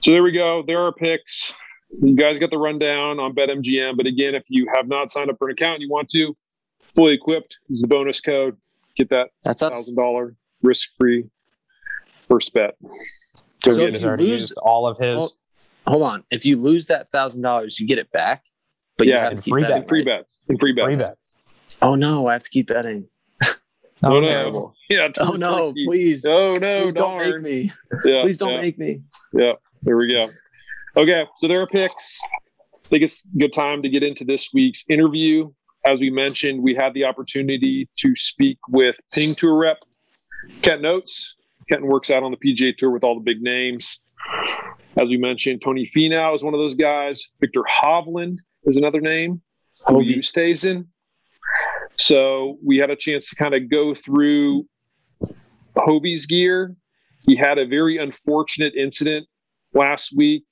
So there we go. There are picks. You guys got the rundown on BetMGM. But again, if you have not signed up for an account and you want to, fully equipped, use the bonus code. Get that That's us. thousand dollar risk free first bet. Go So if you lose- all of his. Well, Hold on. If you lose that thousand dollars, you get it back. But you Yeah, have to keep free betting. And free right? bets. And free bets. Free bets. Oh no, I have to keep betting. No, Oh, no. no. terrible. Yeah. Oh no, Turkey. please. Oh no, Please don't darn. make me. Yeah, Please don't yeah, make me. Yeah. There we go. Okay. So there are picks. I think it's a good time to get into this week's interview. As we mentioned, we had the opportunity to speak with Ping Tour rep Kenton Oates. Kenton works out on the PGA Tour with all the big names. As we mentioned, Tony Finau is one of those guys. Viktor Hovland is another name who Hovey. stays in. So we had a chance to kind of go through Hobie's gear. He had a very unfortunate incident last week.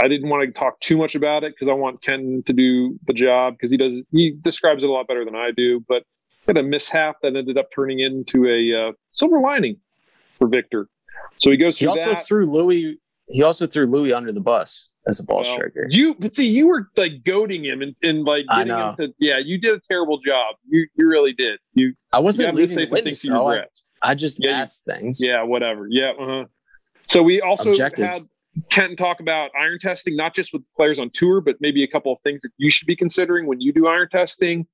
I didn't want to talk too much about it because I want Ken to do the job because he does he describes it a lot better than I do. But he had a mishap that ended up turning into a uh, silver lining for Viktor. So he goes He also that. threw Louis. He also threw Louis under the bus as a ball Well, striker. You, but see, you were like goading him and, and like getting him to. Yeah, you did a terrible job. You you really did. You, I wasn't him to say witness. though. I, regrets. I just Yeah, you- asked things. Yeah, whatever. Yeah. Uh-huh. So we also Objective. had Kenton talk about iron testing, not just with players on tour, but maybe a couple of things that you should be considering when you do iron testing.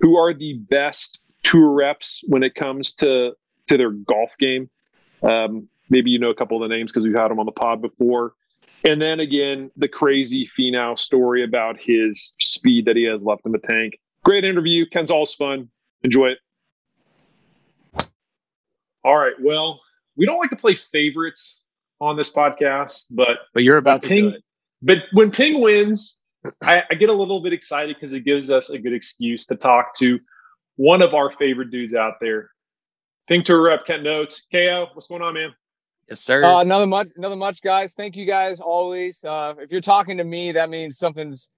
Who are the best tour reps when it comes to to their golf game? Um, maybe you know a couple of the names because we've had them on the pod before. And then again, the crazy Finau story about his speed that he has left in the tank. Great interview. Ken's always fun. Enjoy it. All right. Well, we don't like to play favorites on this podcast, but But you're about to Ping- do it. but when Ping wins, I, I get a little bit excited because it gives us a good excuse to talk to one of our favorite dudes out there. Ping Tour rep Kenton Oates. KO, what's going on, man? Yes, sir. Uh, another much, another much, guys. Thank you guys always. Uh, if you're talking to me, that means something's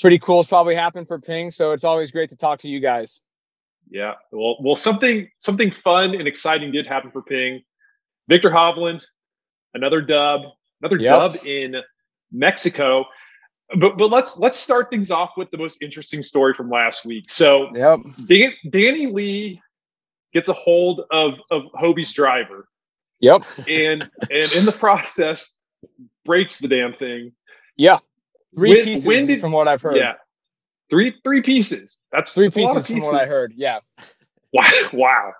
pretty cool has probably happened for Ping. So it's always great to talk to you guys. Yeah. Well, well, something something fun and exciting did happen for Ping. Viktor Hovland, another dub, another Yep. dub in Mexico. But but let's let's start things off with the most interesting story from last week. So Yep. Dan, Danny Lee gets a hold of of Hobie's driver Yep. and and in the process breaks the damn thing. Yeah. Three When- pieces when did- from what I've heard. Yeah. Three three pieces. That's Three of pieces from what I heard. Yeah. Wow. wow.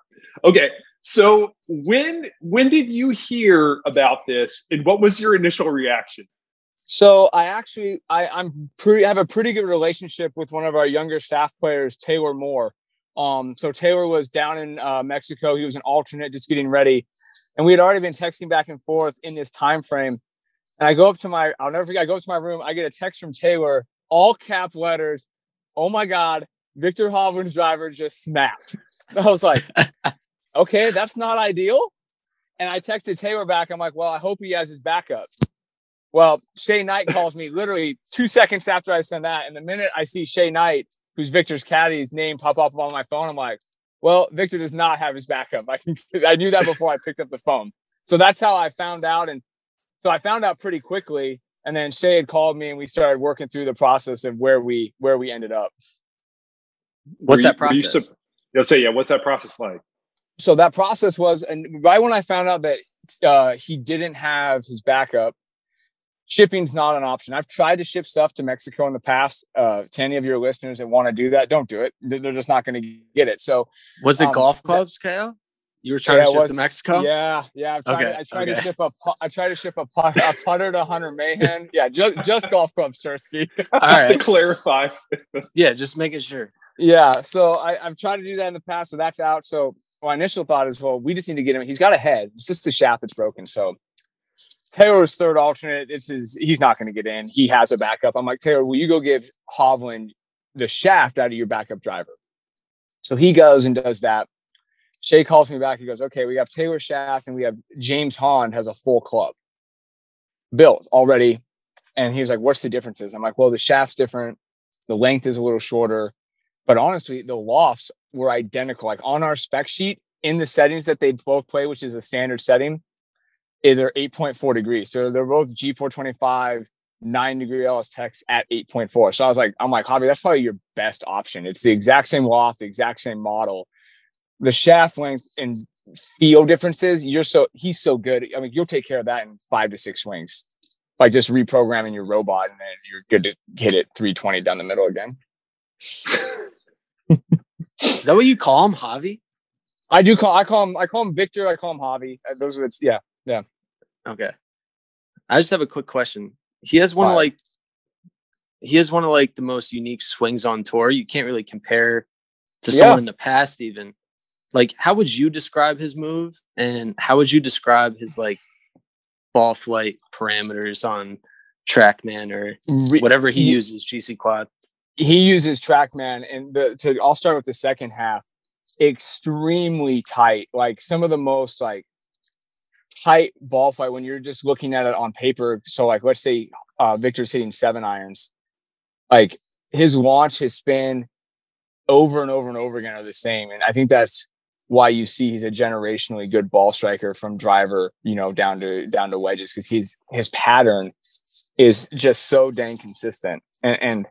Okay. So when when did you hear about this and what was your initial reaction? So I actually I, I'm pretty I have a pretty good relationship with one of our younger staff players, Taylor Moore. Um, so Taylor was down in uh, Mexico. He was an alternate, just getting ready, and we had already been texting back and forth in this time frame. And I go up to my I'll never forget. I go up to my room. I get a text from Taylor, all cap letters. Oh my God, Viktor Hovland's driver just snapped. [laughs] I was like, [laughs] okay, that's not ideal. And I texted Taylor back. I'm like, well, I hope he has his backup. Well, Shay Knight calls me literally two seconds after I send that. And the minute I see Shay Knight, who's Viktor's caddy's name pop up on my phone, I'm like, well, Viktor does not have his backup. I can, [laughs] I knew that before I picked up the phone. So that's how I found out. And so I found out pretty quickly. And then Shay had called me and we started working through the process of where we where we ended up. What's you- that were you process? sup- You'll say, yeah, what's that process like? so that process was and right when i found out that uh, he didn't have his backup shipping's not an option i've tried to ship stuff to mexico in the past uh, to any of your listeners that want to do that don't do it They're just not going to get it so was it um, golf clubs, KO? You were trying Yeah, to ship was- to Mexico? yeah yeah i've tried, Okay, I tried to ship a i tried to ship a, put, a putter to Hunter Mahan [laughs] yeah just just golf clubs tursky All [laughs] Just to clarify. Yeah, just making sure. Yeah, so I, I've tried to do that in the past, so that's out. So my initial thought is, well, we just need to get him. He's got a head. It's just the shaft that's broken. So Taylor's third alternate. It's his. He's not going to get in. He has a backup. I'm like Taylor, will you go give Hovland the shaft out of your backup driver? So he goes and does that. Shay calls me back. He goes, okay, we have Taylor shaft and we have James Hahn has a full club built already. And he was like, what's the differences? I'm like, well, the shaft's different. The length is a little shorter but honestly, the lofts were identical. Like on our spec sheet, in the settings that they both play, which is a standard setting, they're 8.4 degrees. So they're both G425, nine degree LS Techs at 8.4. So I was like, I'm like, Javi, that's probably your best option. It's the exact same loft, the exact same model. The shaft length and feel differences, you're so he's so good. I mean, you'll take care of that in five to six swings by just reprogramming your robot and then you're good to hit it 320 down the middle again. Is that what you call him, Javi? I do call I call him I call him Viktor. I call him Javi. Uh, Those are the yeah. Okay. I just have a quick question. He has one of like he has one of like the most unique swings on tour. You can't really compare to Yeah. someone in the past even. Like how would you describe his move and how would you describe his like ball flight parameters on TrackMan or whatever he he- uses GCQuad? he uses TrackMan, and the to I'll start with the second half. Extremely tight, like some of the most like tight ball flight when you're just looking at it on paper. So like let's say uh, Viktor's hitting seven irons, like his launch, his spin, over and over and over again are the same, and I think that's why you see he's a generationally good ball striker from driver, you know, down to down to wedges because he's his pattern is just so dang consistent and. and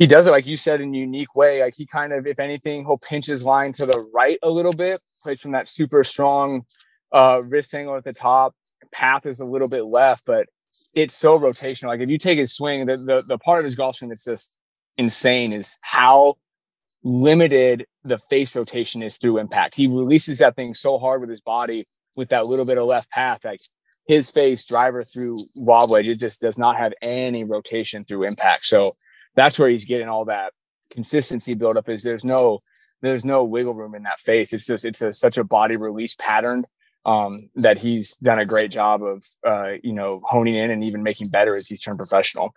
he does it like you said in a unique way. Like he kind of, if anything, he'll pinch his line to the right a little bit, plays from that super strong uh, wrist angle at the top. Path is a little bit left, but it's so rotational. Like if you take his swing, the the, the part of his golf swing that's just insane is how limited the face rotation is through impact. He releases that thing so hard with his body with that little bit of left path, like his face driver through lob wedge, it just does not have any rotation through impact. So that's where he's getting all that consistency build up is there's no there's no wiggle room in that face it's just it's a, such a body release pattern um, that he's done a great job of uh, you know honing in and even making better as he's turned professional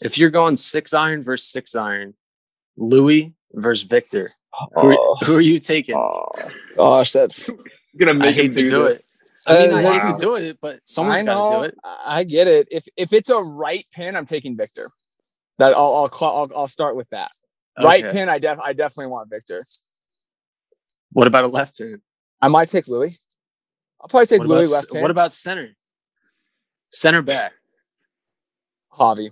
If you're going six iron versus six iron, Louis versus Viktor, who, are, oh, who are you taking? gosh that's gonna I make him hate to do this. it. I mean, Uh, I this hate to do it, but someone's I got to do it. I I get it. If if it's a right pin, I'm taking Viktor. That I'll I'll I'll, I'll start with that. Right pin, I def I definitely want Viktor. What about a left pin? I might take Louis. I'll probably take What Louis about, left pin. what about center? Center back. Javi?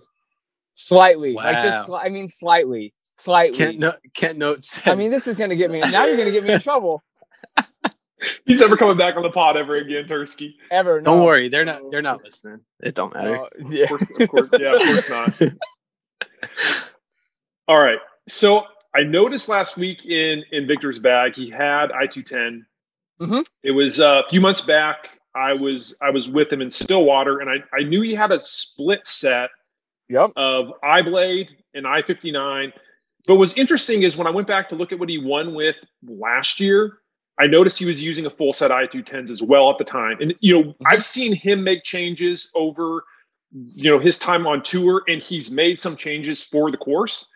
Slightly, like Wow. just sli- I mean slightly, slightly. Kent, no, Kent Note says. I mean, this is gonna get me. Now you're gonna get me in trouble. [laughs] He's never coming back on the pod ever again, Tursky. Ever? Don't worry, they're not. They're not listening. It don't matter. No, yeah. Of course, of course, yeah, of course not. [laughs] All right. So I noticed last week in in Viktor's bag he had i two ten. Mhm. It was uh, a few months back. I was I was with him in Stillwater, and I I knew he had a split set Yep. of iBlade and I fifty nine. But what's interesting is when I went back to look at what he won with last year, I noticed he was using a full set I two tens as well at the time. And you know, I've seen him make changes over you know his time on tour, and he's made some changes for the course.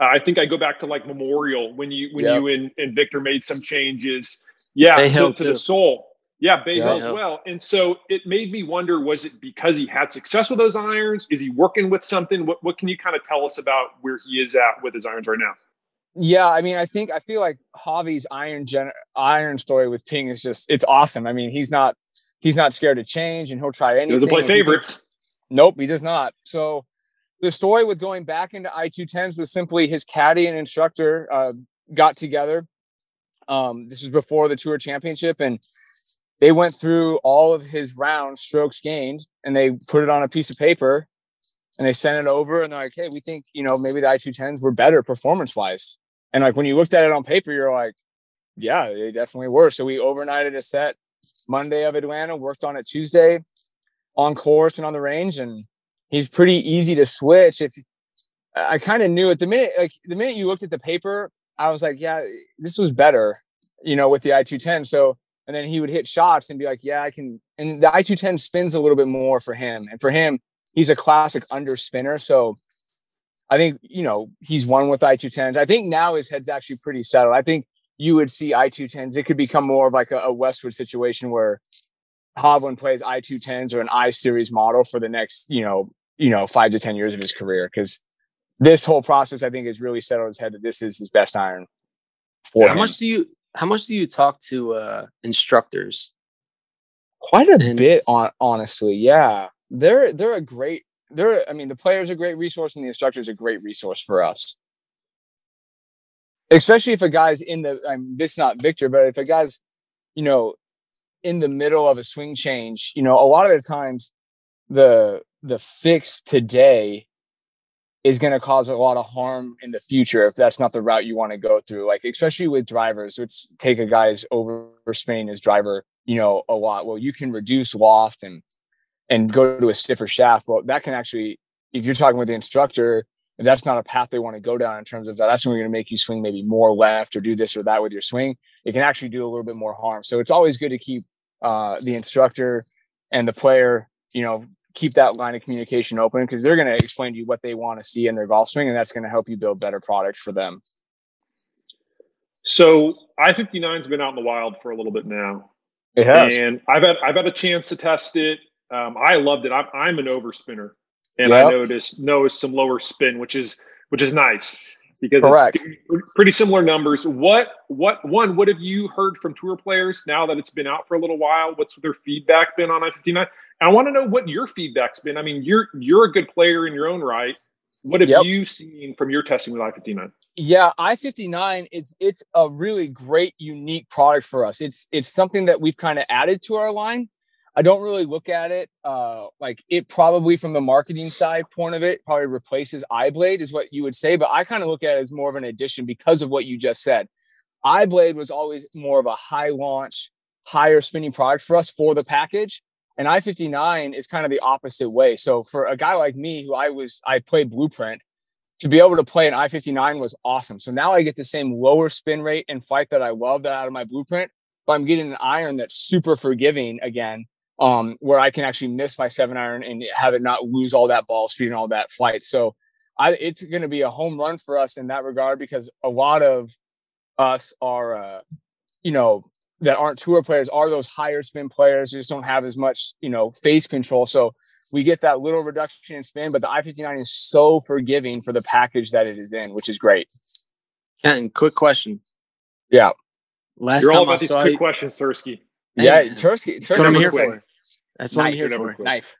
Uh, I think I go back to like Memorial when you when Yep. you and, and Viktor made some changes. Yeah, Bay to, Hill, to the soul. Yeah, Bay Yeah. Hill as well. And so it made me wonder: was it because he had success with those irons? Is he working with something? What What can you kind of tell us about where he is at with his irons right now? Yeah, I mean, I think I feel like Javi's iron gen- iron story with Ping is just it's awesome. I mean, he's not he's not scared to change, and he'll try anything. He doesn't play if he favorites. Nope, he does not. So the story with going back into I210s was simply his caddy and instructor uh, got together. Um, this was before the tour championship, and they went through all of his rounds, strokes gained, and they put it on a piece of paper and they sent it over. And they're like, hey, we think, you know, maybe the I210s were better performance wise. And like when you looked at it on paper, you're like, yeah, they definitely were. So we overnighted a set Monday of Atlanta, worked on it Tuesday on course and on the range, and he's pretty easy to switch. If I kind of knew at the minute, like the minute you looked at the paper, I was like, yeah, this was better, you know, with the i210. So, and then he would hit shots and be like, yeah, I can. And the i210 spins a little bit more for him, and for him, he's a classic under spinner. So. I think you know he's won with i210s. I think now his head's actually pretty settled. I think you would see i210s. It could become more of like a, a Westwood situation where Hovland plays i210s or an i series model for the next, you know, you know, five to ten years of his career. Because this whole process, I think, has really settled his head that this is his best iron for How him. much do you? How much do you talk to uh, instructors? Quite a And- bit, on honestly. Yeah, they're they're a great. They're. I mean, the player's a great resource, and the instructor's a great resource for us. Especially if a guy's in the. I'm this not Viktor, but if a guy's, you know, in the middle of a swing change, you know, a lot of the times, the the fix today is going to cause a lot of harm in the future if that's not the route you want to go through. Like especially with drivers, which take a guy's over spinning his driver, you know, a lot. Well, you can reduce loft and and go to a stiffer shaft. Well, that can actually if you're talking with the instructor, if that's not a path they want to go down in terms of that, that's when we're going to make you swing maybe more left or do this or that with your swing. It can actually do a little bit more harm. So it's always good to keep uh, the instructor and the player, you know, keep that line of communication open because they're going to explain to you what they want to see in their golf swing, and that's going to help you build better products for them. So I 59's been out in the wild for a little bit now. It has. And I've had I've had a chance to test it. Um, I loved it. I'm, I'm an overspinner, and I Yep. noticed noticed some lower spin, which is which is nice because Correct. it's pretty similar numbers. What what one? What have you heard from tour players now that it's been out for a little while? What's their feedback been on I-59? And I want to know what your feedback's been. I mean, you're you're a good player in your own right. What have Yep. you seen from your testing with I-59? Yeah, I fifty nine. It's it's a really great, unique product for us. It's it's something that we've kind of added to our line. I don't really look at it uh, like it probably from the marketing side point of it probably replaces iBlade is what you would say, but I kind of look at it as more of an addition because of what you just said. iBlade was always more of a high launch, higher spinning product for us for the package. And I-59 is kind of the opposite way. So for a guy like me who I was I played blueprint, to be able to play an I-59 was awesome. So now I get the same lower spin rate and fight that I love that out of my blueprint, but I'm getting an iron that's super forgiving again, um, where I can actually miss my seven iron and have it not lose all that ball speed and all that flight. So I, it's going to be a home run for us in that regard because a lot of us are, uh, you know, that aren't tour players are those higher spin players who just don't have as much, you know, face control. So we get that little reduction in spin, but the I-59 is so forgiving for the package that it is in, which is great. Kenton, quick question. Yeah. Last You're all time I about these saw quick you, questions, Tursky. Yeah, Man, Tursky, That's what I'm Tursky here quick. for. That's what I'm Knife, here for. quit. Knife.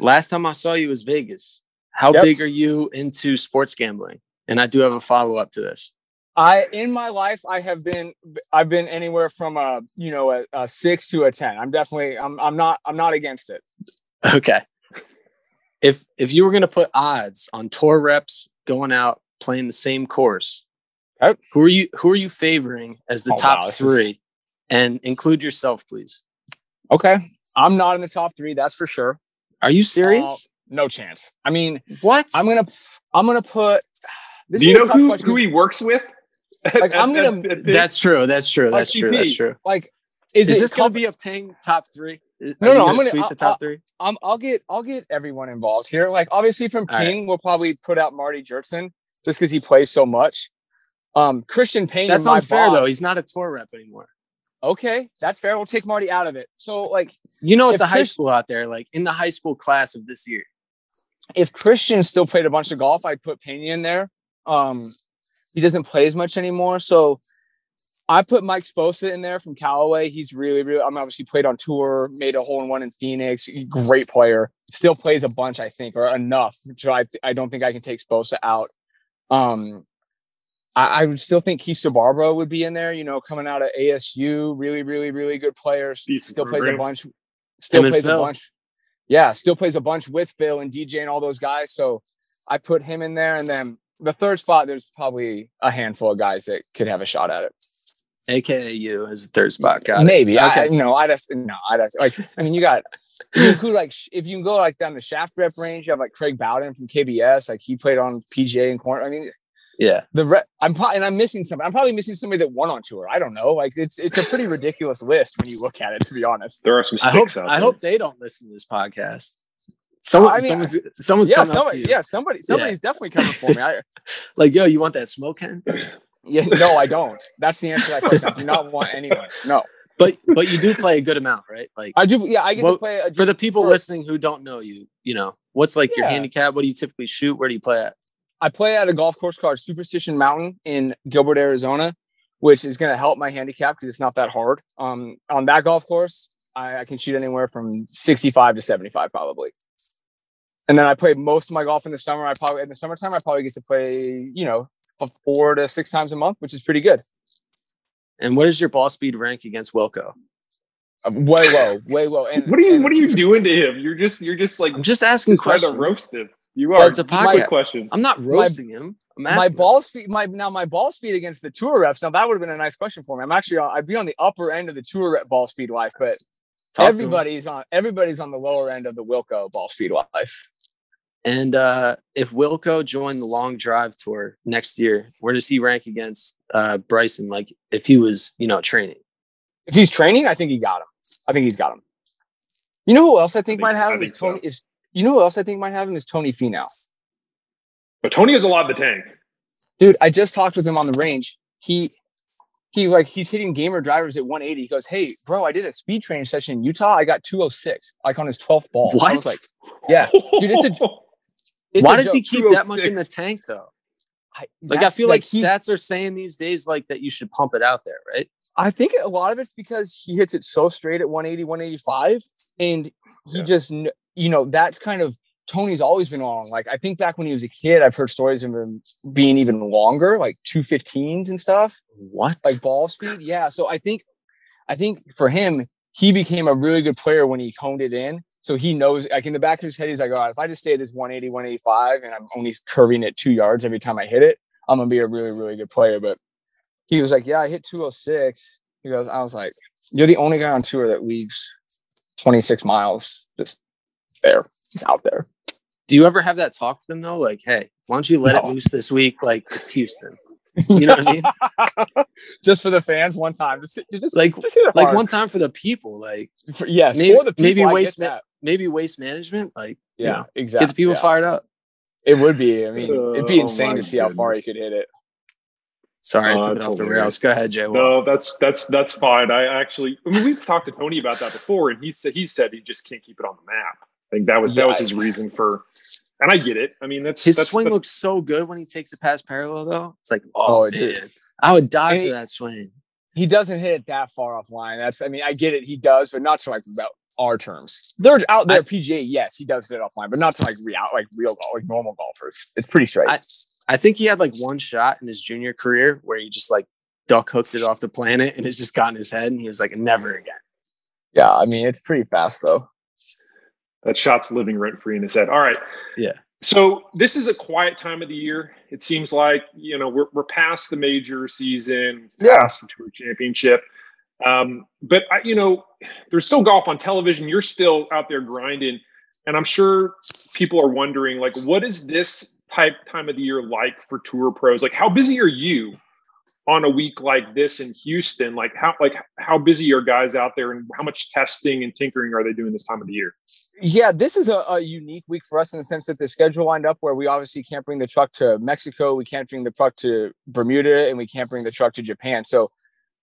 Last time I saw you was Vegas. How Yep. big are you into sports gambling? And I do have a follow up to this. I in my life I have been I've been anywhere from a you know a, a six to a ten. I'm definitely I'm I'm not I'm not against it. Okay. If if you were gonna put odds on tour reps going out playing the same course, Okay. who are you who are you favoring as the Oh, top wow, this is- three? And include yourself, please. Okay, I'm not in the top three. That's for sure. Are you serious? Uh, no chance. I mean, what? I'm gonna I'm gonna put. [sighs] This Do you know tough who, question who 'cause, he works with? Like, I'm gonna- [laughs] That's true. That's true. That's true. That's true. like is, Is, it this gonna be a ping top three? Is- No, no, I'm gonna- sweep I'll- the top three. I'm, I'll get I'll get everyone involved here. Like obviously from All right. Ping, we'll probably put out Marty Jertson just because he plays so much. Um, Christian Pena. That's my unfair boss- though. He's not a tour rep anymore. okay. That's fair. We'll take Marty out of it. So like, You know, it's a high Chris- school out there. Like in the high school class of this year. if Christian still played a bunch of golf, I'd put Pena in there. Um, he doesn't play as much anymore, so I put Mike Sposa in there from Callaway. He's really, really. I mean, obviously played on tour, made a hole in one in Phoenix. Great player. Still plays a bunch, I think, or enough. So I, I don't think I can take Sposa out. Um, I, I would still think Keith Sbarbaro would be in there. You know, coming out of ASU, really, really, really good player. Still plays a bunch. Still plays a bunch. Yeah, still plays a bunch with Phil and DJ and all those guys. So I put him in there, and then the third spot, there's probably a handful of guys that could have a shot at it. AKA you as the third spot guy. Maybe. I, Okay. you know, I just no, I just like. I mean, you got you include like if you can go like down the shaft rep range, you have like Craig Bowden from KBS. Like he played on PGA and corner. I mean, Yeah. the re- I'm probably and I'm missing somebody. I'm probably missing somebody that won on tour. I don't know. Like it's it's a pretty ridiculous list when you look at it. To be honest. There are some I hope sticks out I hope they don't listen to this podcast. Someone, I mean, someone's, someone's Yeah, coming up somebody. to you. Yeah, somebody. Somebody's definitely coming for me. I, [laughs] Like, yo, you want that smoke, yeah, no, I don't. That's the answer to that question. I do not want anyone. No, But but you do play a good amount, right? Like I do. Yeah, I get Well, to play a, for the people for- listening who don't know you, you know, what's like your handicap? What do you typically shoot? Where do you play at? I play at a golf course called Superstition Mountain in Gilbert, Arizona, which is going to help my handicap because it's not that hard. Um, on that golf course, I, I can shoot anywhere from 65 to 75 probably. And then I play most of my golf in the summer. I probably in the summertime I probably get to play, you know, four to six times a month, which is pretty good. And what is your ball speed rank against Wilco? Uh, Way low, way low. And What are you and- What are you doing to him? You're just You're just like I'm just asking trying to questions. roast him. You Well, are. it's a Just question. I'm not roasting him. I'm my asking. ball speed my now my ball speed against the tour reps now that would have been a nice question for me i'm actually i'd be on the upper end of the tour rep ball speed life but Talk everybody's on everybody's on the lower end of the wilco ball speed life And uh, if Wilco joined the long drive tour next year, where does he rank against uh, Bryson? Like if he was, you know, training. If he's training, I think he got him. I think he's got him. You know who else I think, think- might have I him is Tony. so. Is you know who else I think might have him is Tony Finau. But Tony is a lot of the tank. Dude, I just talked with him on the range. He he like he's hitting gamer drivers at 180. He goes, Hey, bro, I did a speed training session in Utah. I got 206, like on his 12th ball. I What? was like, yeah. Dude, it's a- [laughs] It's Why a does he keep that much in the tank though? I, Like I feel like, he- stats are saying these days like that you should pump it out there, right? I think a lot of it's because he hits it so straight at 180, 185. And he Yeah. just, you know, that's kind of Tony's always been long. Like, I think back when he was a kid, I've heard stories of him being even longer, like 215s and stuff, What? like ball speed. Yeah. So I think, I think for him, he became a really good player when he honed it in. So he knows, like in the back of his head, he's like, all right, if I just stay at this 180, 185, and I'm only curving it two yards every time I hit it, I'm gonna be a really, really good player. But he was like, Yeah, I hit 206. He goes, I was like, You're the only guy on tour that leaves 26 miles just there. He's out there. Do you ever have that talk with them though? Like, hey, why don't you let No. it loose this week? Like it's Houston. [laughs] You know what I mean? just for the fans one time. Just, just Like- just hit it Like one time for the people, like For- yes, maybe- for the people, maybe I waste ma- maybe waste management, like you Yeah, know, exactly. get the people yeah. fired up. It would be. I mean, it'd be Oh, insane to see how far he could hit it. Sorry, I Oh, took it that's off the rails. Go ahead, Jay. No, that's that's that's fine. I actually, I mean, we've talked to Tony about that before, and he said he said he just can't keep it on the map. I think that was that was his reason for, and I get it. I mean, that's his that's, swing that's, looks so good when he takes a pass parallel, though. It's like, Oh, oh, it did. I would die And for he- that swing. He doesn't hit it that far offline. That's. I mean, I get it. He does, but not to like about our terms. They're out there. I- PGA, yes, he does hit it offline, but not to like real like real golf, like normal golfers. It's pretty straight. I- I think he had like one shot in his junior career where he just like duck hooked it off the planet and it just got in his head and he was like, never again. yeah, I mean, it's pretty fast though. That shot's living rent free in his head. All right. Yeah. So this is a quiet time of the year. It seems like you know we're we're past the major season, Yeah. past the tour championship. Um, but I, you know, there's still golf on television. You're still out there grinding, and I'm sure people are wondering, like, what is this type time of the year like for tour pros? Like, how busy are you on a week like this in Houston? Like, how like how busy are guys out there, and how much testing and tinkering are they doing this time of the year? Yeah, this is a, a unique week for us in the sense that the schedule lined up where we obviously can't bring the truck to Mexico, we can't bring the truck to Bermuda, and we can't bring the truck to Japan. So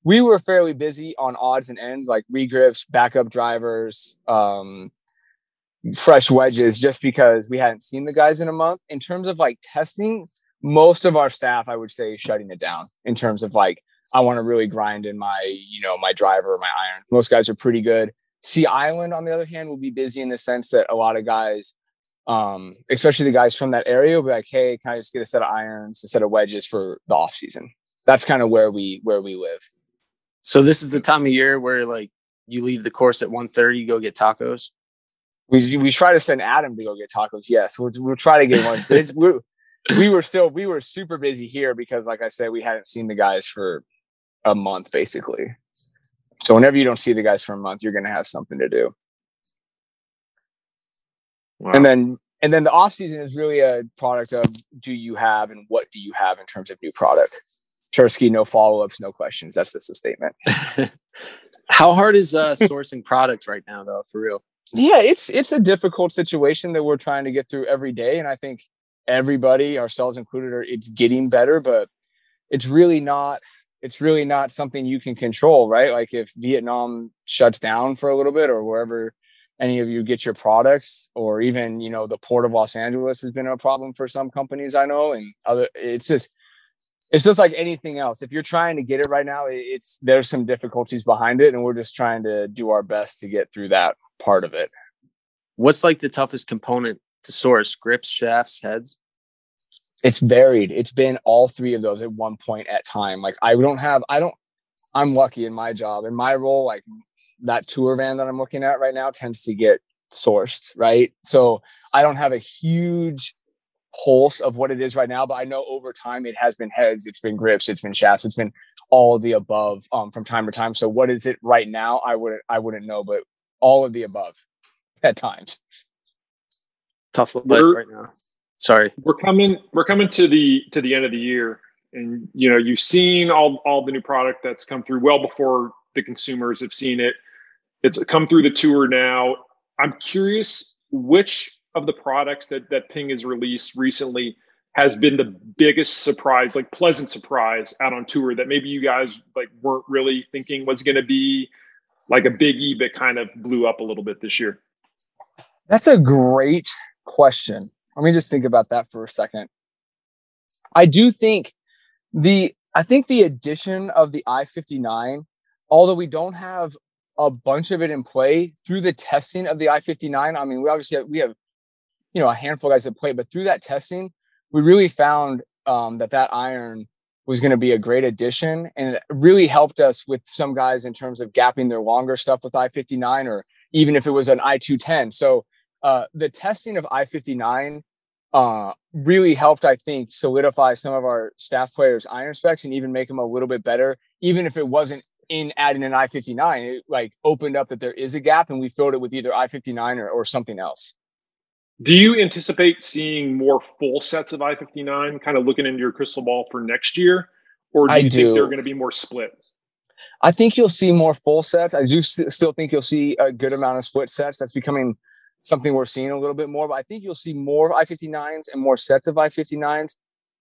we were fairly busy on odds and ends like regrips, backup drivers, um, fresh wedges, just because we hadn't seen the guys in a month. In terms of like testing, most of our staff, I would say, is shutting it down in terms of like, I want to really grind in my, you know, my driver, my iron. Most guys are pretty good. Sea Island, on the other hand, will be busy in the sense that a lot of guys, um, especially the guys from that area, will be like, "Hey, can I just get a set of irons, a set of wedges for the off season?" That's kind of where we where we live. So this is the time of year where like you leave the course at 1.30, go get tacos. We we try to send Adam to go get tacos. Yes, we'll we'll try to get one. But it's, we're, were still we were super busy here because, like I said, we hadn't seen the guys for a month basically. So whenever you don't see the guys for a month, you're gonna have something to do. Wow. and then and then the off season is really a product of do you have and what do you have in terms of new product Tursky, no follow-ups no questions that's just a statement [laughs] How hard is uh, sourcing products right now, though? For real? yeah it's it's a difficult situation that we're trying to get through every day and i think everybody ourselves included are it's getting better but it's really not it's really not something you can control right? Like if vietnam shuts down for a little bit or wherever any of you get your products or even you know the port of los angeles has been a problem for some companies i know and other it's just it's just like anything else. If you're trying to get it right now it's there's some difficulties behind it and we're just trying to do our best to get through that part of it. What's like the toughest component source? Grips, shafts, heads? it's varied. It's been all three of those at one point at time. Like i don't have i don't i'm lucky in my job. In my role like that tour van that i'm looking at right now tends to get sourced right? So i don't have a huge pulse of what it is right now but i know over time it has been heads it's been grips it's been shafts it's been all of the above um, from time to time. So what is it right now? I wouldn't i wouldn't know but all of the above at times Tough life We're- right now. Sorry. we're coming we're coming to the to the end of the year and you know you've seen all all the new product that's come through well before the consumers have seen it it's come through the tour now i'm curious which of the products that that ping has released recently has been the biggest surprise like pleasant surprise out on tour that maybe you guys like weren't really thinking was going to be like a biggie but kind of blew up a little bit this year That's a great question. Let me just think about that for a second. I do think the I think the addition of the i59, although we don't have a bunch of it in play through the testing of the i59. I mean, we obviously have, we have you know a handful of guys that play, but through that testing, we really found um, that that iron was going to be a great addition, and it really helped us with some guys in terms of gapping their longer stuff with i59, or even if it was an i210. So uh, the testing of I-59 uh, really helped, I think, solidify some of our staff players' iron specs and even make them a little bit better. Even if it wasn't in adding an I-59, it like opened up that there is a gap, and we filled it with either I-59 or, or something else. Do you anticipate seeing more full sets of I-59 kind of looking into your crystal ball for next year? Or do I you do. think they're going to be more split? I think you'll see more full sets. I do s- still think you'll see a good amount of split sets. That's becoming something we're seeing a little bit more. But I think you'll see more I-59s and more sets of I-59s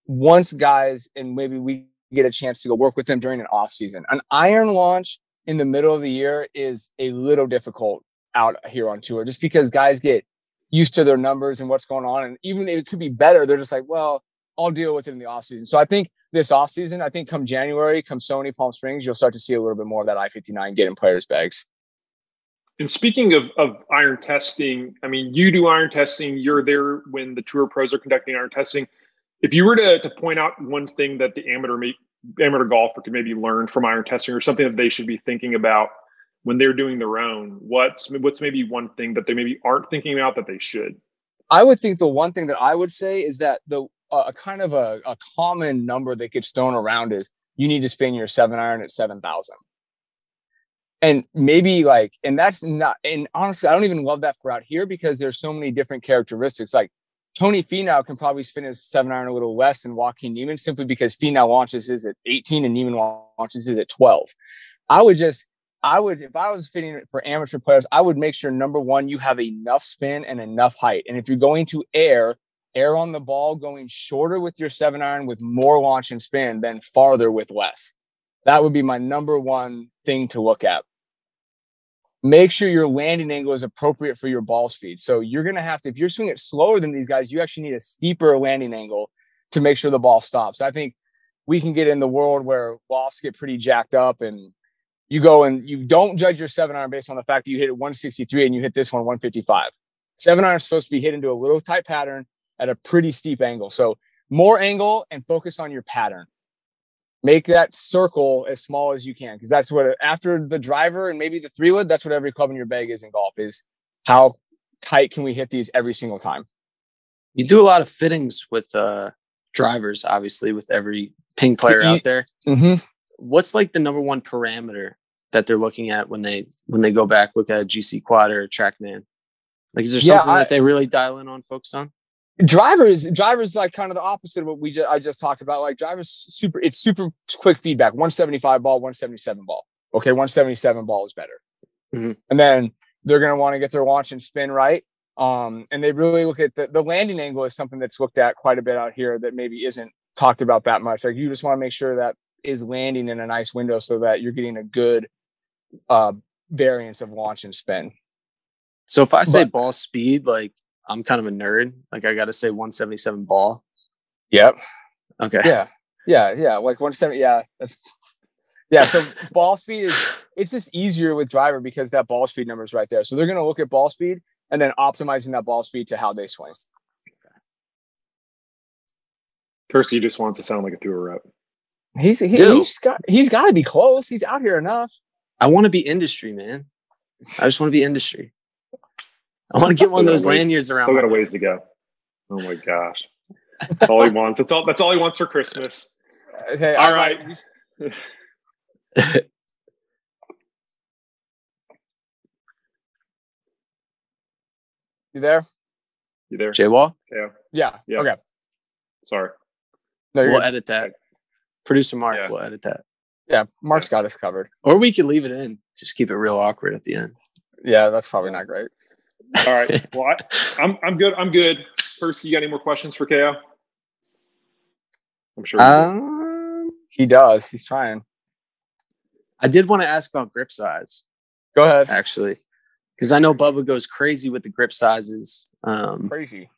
once guys and maybe we get a chance to go work with them during an off season. An iron launch in the middle of the year is a little difficult out here on tour, just because guys get used to their numbers and what's going on, and even if it could be better, they're just like, well, I'll deal with it in the off season. So I think this off season, I think come January, come Sony Palm Springs, you'll start to see a little bit more of that I-59 get in players' bags. And speaking of, of iron testing, I mean, you do iron testing, you're there when the tour pros are conducting iron testing. If you were to, to point out one thing that the amateur ma- amateur golfer could maybe learn from iron testing or something that they should be thinking about when they're doing their own, what's what's maybe one thing that they maybe aren't thinking about that they should? I would think the one thing that I would say is that the a kind of a, a common number that gets thrown around is you need to spin your seven iron at seven thousand, and maybe like, and that's not. And honestly, I don't even love that for out here because there's so many different characteristics. Like Tony Finau can probably spin his seven iron a little less than Joaquin Niemann simply because Finau launches his at eighteen and Niemann launches his at twelve. I would just I would, if I was fitting it for amateur players, I would make sure number one, you have enough spin and enough height. And if you're going to air, air on the ball, going shorter with your seven iron with more launch and spin than farther with less. That would be my number one thing to look at. Make sure your landing angle is appropriate for your ball speed. So you're going to have to, if you're swinging it slower than these guys, you actually need a steeper landing angle to make sure the ball stops. I think we can get in the world where lofts get pretty jacked up and you go and you don't judge your seven iron based on the fact that you hit it 163 and you hit this one 155. Seven iron is supposed to be hit into a little tight pattern at a pretty steep angle. So more angle and focus on your pattern. Make that circle as small as you can because that's what after the driver and maybe the three wood, that's what every club in your bag is in golf is how tight can we hit these every single time. You do a lot of fittings with uh drivers, obviously, with every ping player out there. Mm-hmm. What's like the number one parameter that they're looking at when they when they go back look at a GCQuad or a TrackMan? Like is there Yeah, something I- that they really dial in on focus on? Drivers drivers like kind of the opposite of what we just I just talked about. Like drivers super it's super quick feedback. 175 ball, 177 ball. Okay, 177 ball is better. Mhm. And then they're gonna want to get their launch and spin right. Um, and they really look at the, the landing angle is something that's looked at quite a bit out here that maybe isn't talked about that much. Like you just want to make sure that is landing in a nice window so that you're getting a good uh variance of launch and spin. So if I say But- ball speed, like I'm kind of a nerd. Like I got to say 177 ball. Yep. Okay. yeah yeah yeah like 170 yeah that's yeah so [laughs] ball speed is it's just easier with driver because that ball speed number is right there so they're going to look at ball speed and then optimizing that ball speed to how they swing Tursky just wants to sound like a tour rep. he's he, he's got he's got to be close he's out here enough I want to be industry, man. I just want to be industry. I want to get one of those lanyards around. Still got a ways to go. Oh my gosh. That's all he [laughs] wants. That's all that's all he wants for Christmas. Uh, okay All I'm right. like, [laughs] you there You there? J Wall. Yeah. Yeah. Yeah. Okay. Sorry. No, We'll good. edit that. Producer Mark Yeah. will edit that. yeah. Mark's got us covered. Or we could leave it in. Just keep it real awkward at the end. Yeah, that's probably not great. All right. [laughs] Well, I, I'm I'm good. I'm good. First, you got any more questions for KO? I'm sure. Um, He does. He's trying. I did want to ask about grip size, Go ahead. actually, because I know Bubba goes crazy with the grip sizes. Um, Crazy.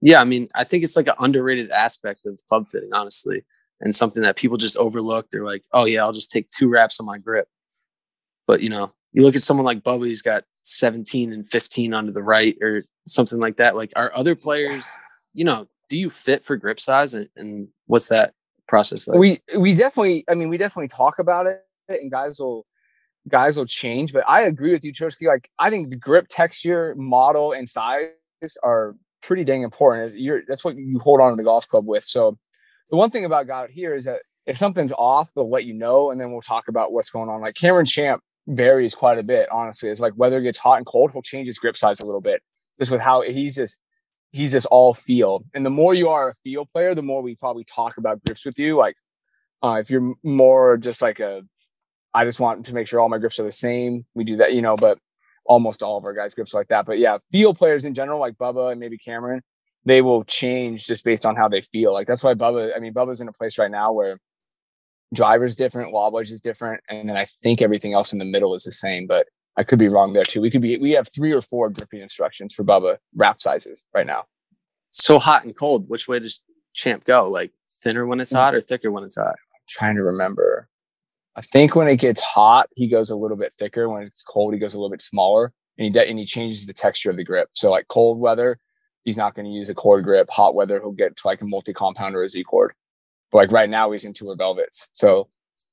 yeah, I mean, I think it's like an underrated aspect of club fitting, honestly, and something that people just overlook. They're like, oh, yeah, I'll just take two wraps on my grip. But, you know, you look at someone like Bubba, he's got 17 and 15 under the right or something like that. Like, are other players, you know, do you fit for grip size and, and what's that process like? we we definitely i mean we definitely talk about it and guys will guys will change but i agree with you Tursky. like i think the grip texture model and size are pretty dang important you're that's what you hold on to the golf club with so the one thing about got here is that if something's off they'll let you know and then we'll talk about what's going on like Cameron Champ varies quite a bit honestly it's like weather gets hot and cold he'll change his grip size a little bit just with how he's just he's just all feel. And the more you are a feel player, the more we probably talk about grips with you. Like uh, if you're more just like a, I just want to make sure all my grips are the same. We do that, you know, but almost all of our guys grips like that. But yeah, feel players in general, like Bubba and maybe Cameron, they will change just based on how they feel. Like that's why Bubba, I mean, Bubba's in a place right now where driver's different, wall wedge is different, and then I think everything else in the middle is the same. But I could be wrong there too. We could be we have three or four gripping instructions for Bubba wrap sizes right now. so hot and cold, which way does Champ go? Like thinner when it's mm. hot or thicker when it's hot? I'm trying to remember. I think when it gets hot, he goes a little bit thicker. When it's cold, he goes a little bit smaller, and he de- and he changes the texture of the grip. So like cold weather, he's not going to use a cord grip. Hot weather, he'll get to like a multi compound or a Z cord. But like right now, he's in tour velvets. So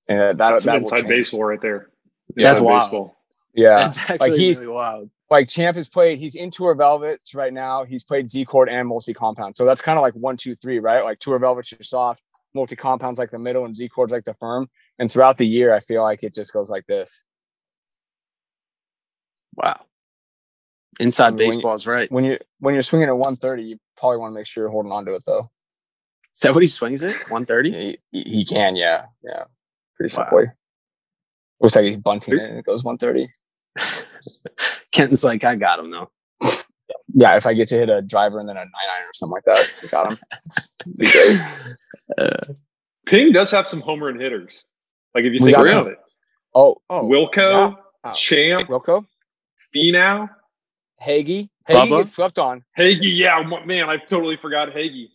and that That's that an inside baseball right there. That's Inside wild. baseball. Yeah, That's actually he's- really wild. like Champ has played. He's in tour velvets right now. He's played Z cord and multi compound. So that's kind of like one, two, three, right? Like tour velvets are soft, multi compounds like the middle, and Z chords like the firm. And throughout the year, I feel like it just goes like this. Wow. Inside When you- baseball is right. when you when you're swinging at 130, you probably want to make sure you're holding on to it though. Is that what he swings it? 130? He, he he can, yeah, yeah, pretty Wow. simply. Looks like he's bunting it and it goes 130. [laughs] Kenton's like, I got him though. Yeah, if I get to hit a driver and then a nine iron or something like that, I got him. [laughs] Uh, [laughs] Ping does have some home run hitters. Like if you think got about some. it, Oh, oh, Wilco, yeah. Champ, Wilco, Finau, Hagee, Hagee Bubba? gets swept on. Hagee. Yeah, man, I totally forgot Hagee.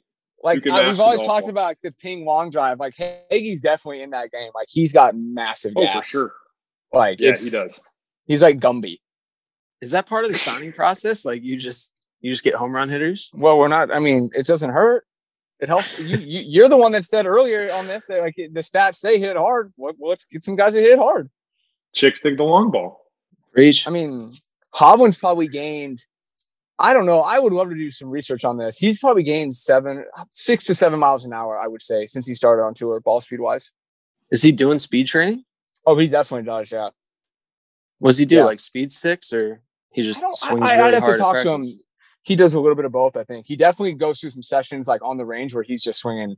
Like can uh, we've always talked ball. about the ping long drive. Like Hagee's definitely in that game. Like he's got massive Oh, for sure. Like Yeah, he does. He's like Gumby. is that part of the signing process? Like you just you just get home run hitters? Well, we're not. I mean, it doesn't hurt. It helps. you, you you're the one that said earlier on this that like the stats say hit hard. Well, let's get some guys that hit hard. Chicks think the long ball. Preach. I mean, Hovland's probably gained. I don't know. I would love to do some research on this. He's probably gained seven, six to seven miles an hour. I would say since he started on tour, ball speed wise. Is he doing speed training? Oh, he definitely does. Yeah. Was he do Yeah. like speed sticks or he just I swings I, really I'd have to talk to him. He does a little bit of both. I think he definitely goes through some sessions like on the range where he's just swinging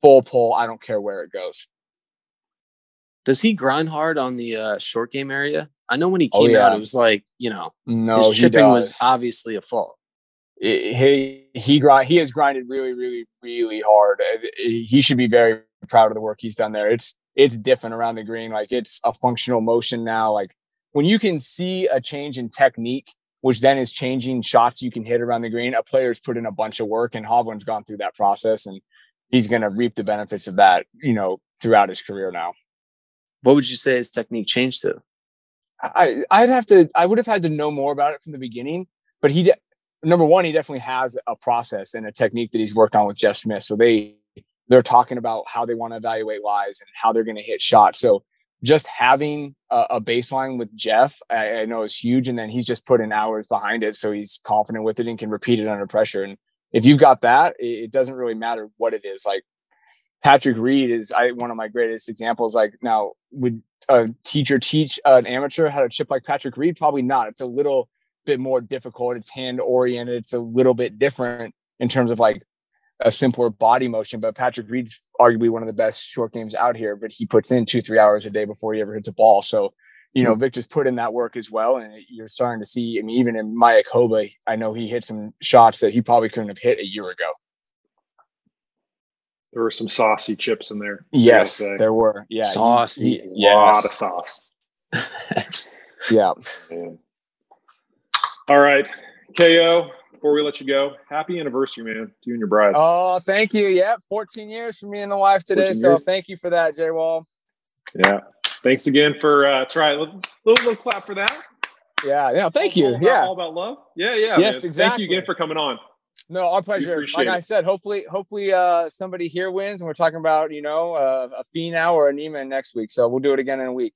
full pull. I don't care where it goes. Does he grind hard on the uh, short game area? I know when he Oh, came out, it was like you know No, his chipping was obviously a fault. it- he he grind he has grinded really really really hard. Uh, he should be very proud of the work he's done there. It's it's different around the green. Like it's a functional motion now. Like when you can see a change in technique which then is changing shots you can hit around the green a player's put in a bunch of work and Hovland's gone through that process and he's going to reap the benefits of that you know throughout his career now. What would you say his technique changed to? I I'd have to I would have had to know more about it from the beginning, but he de- number one he definitely has a process and a technique that he's worked on with Jeff Smith. So they they're talking about how they want to evaluate lies and how they're going to hit shots. So just having a, a baseline with Jeff, I, I know is huge, and then he's just put in hours behind it, so he's confident with it and can repeat it under pressure. And if you've got that, it, it doesn't really matter what it is. Like Patrick Reed is I, one of my greatest examples. Like now, would a teacher teach uh, an amateur how to chip like Patrick Reed? Probably not. It's a little bit more difficult. It's hand oriented. It's a little bit different in terms of like a simpler body motion. But Patrick Reed's arguably one of the best short games out here, but he puts in two, three hours a day before he ever hits a ball. So, you know, hmm. Viktor's put in that work as well. And you're starting to see, I mean, even in Maya Mayakoba, I know he hit some shots that he probably couldn't have hit a year ago. There were some saucy chips in there. Yes, I gotta say. there were. Yeah. Saucy. a Yes. lot of sauce. [laughs] Yeah. Man. All right, KO. Before we let you go, happy anniversary, man, to you and your bride. Oh, thank you. Yep. 14 years for me and the wife today. So years. thank you for that, Jay Wall. Yeah. Thanks again for. Uh, that's right. Little, little little clap for that. Yeah. Yeah. Thank All you. about- Yeah. All about love. Yeah. Yeah. Yes, man. Thank you again for coming on. No, our pleasure. appreciate Like I said, hopefully, hopefully, uh, somebody here wins, and we're talking about you know uh, a now or a Niemann next week. So we'll do it again in a week.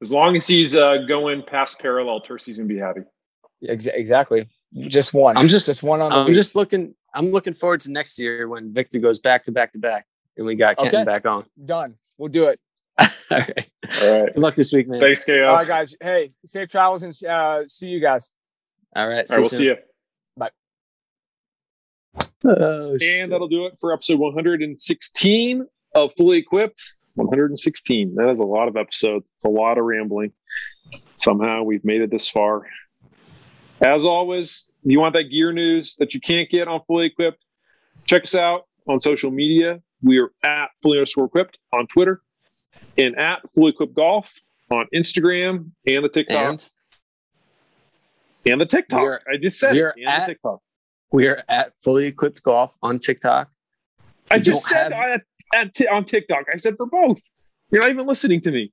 As long as he's uh, going past parallel, Tursky's gonna be happy. Ex- exactly. Just one. I'm just- just one on I'm week. just looking. I'm looking forward to next year when Viktor goes back to back to back, and we got Kenton Okay. back on. done. We'll do it. [laughs] All right. All right. Good luck this week, man. Thanks, KO. All right, guys. Hey, safe travels and uh, see you guys. All right. All right, we'll see you. Oh, shit. And that'll do it for episode 116 of Fully Equipped. 116. That is a lot of episodes. It's a lot of rambling. Somehow we've made it this far. As always, if you want that gear news that you can't get on Fully Equipped, check us out on social media. We are at Fully underscore equipped on Twitter and at Fully Equipped Golf on Instagram and the TikTok. and And, the TikTok. are- I just said it. And at- the TikTok. We are at fully equipped golf on TikTok. I We just said have- at, at on TikTok. I said for both. You're not even listening to me.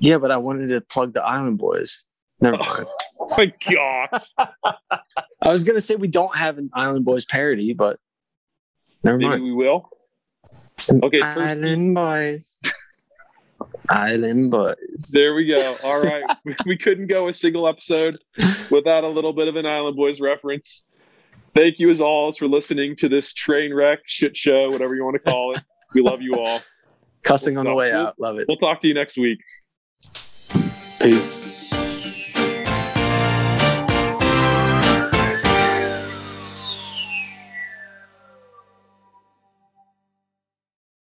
Yeah, but I wanted to plug the Island Boys. Never Oh. mind. [laughs] My gosh. I was gonna say we don't have an Island Boys parody, but never Maybe mind. we will. Okay, Island Boys. [laughs] Island Boys. there we go. All [laughs] right. we couldn't go a single episode without a little bit of an Island Boys reference. Thank you as always for listening to this train wreck, shit show, whatever you want to call it. We love you all. Cussing on the way out. Love it. We'll talk to you next week. Peace.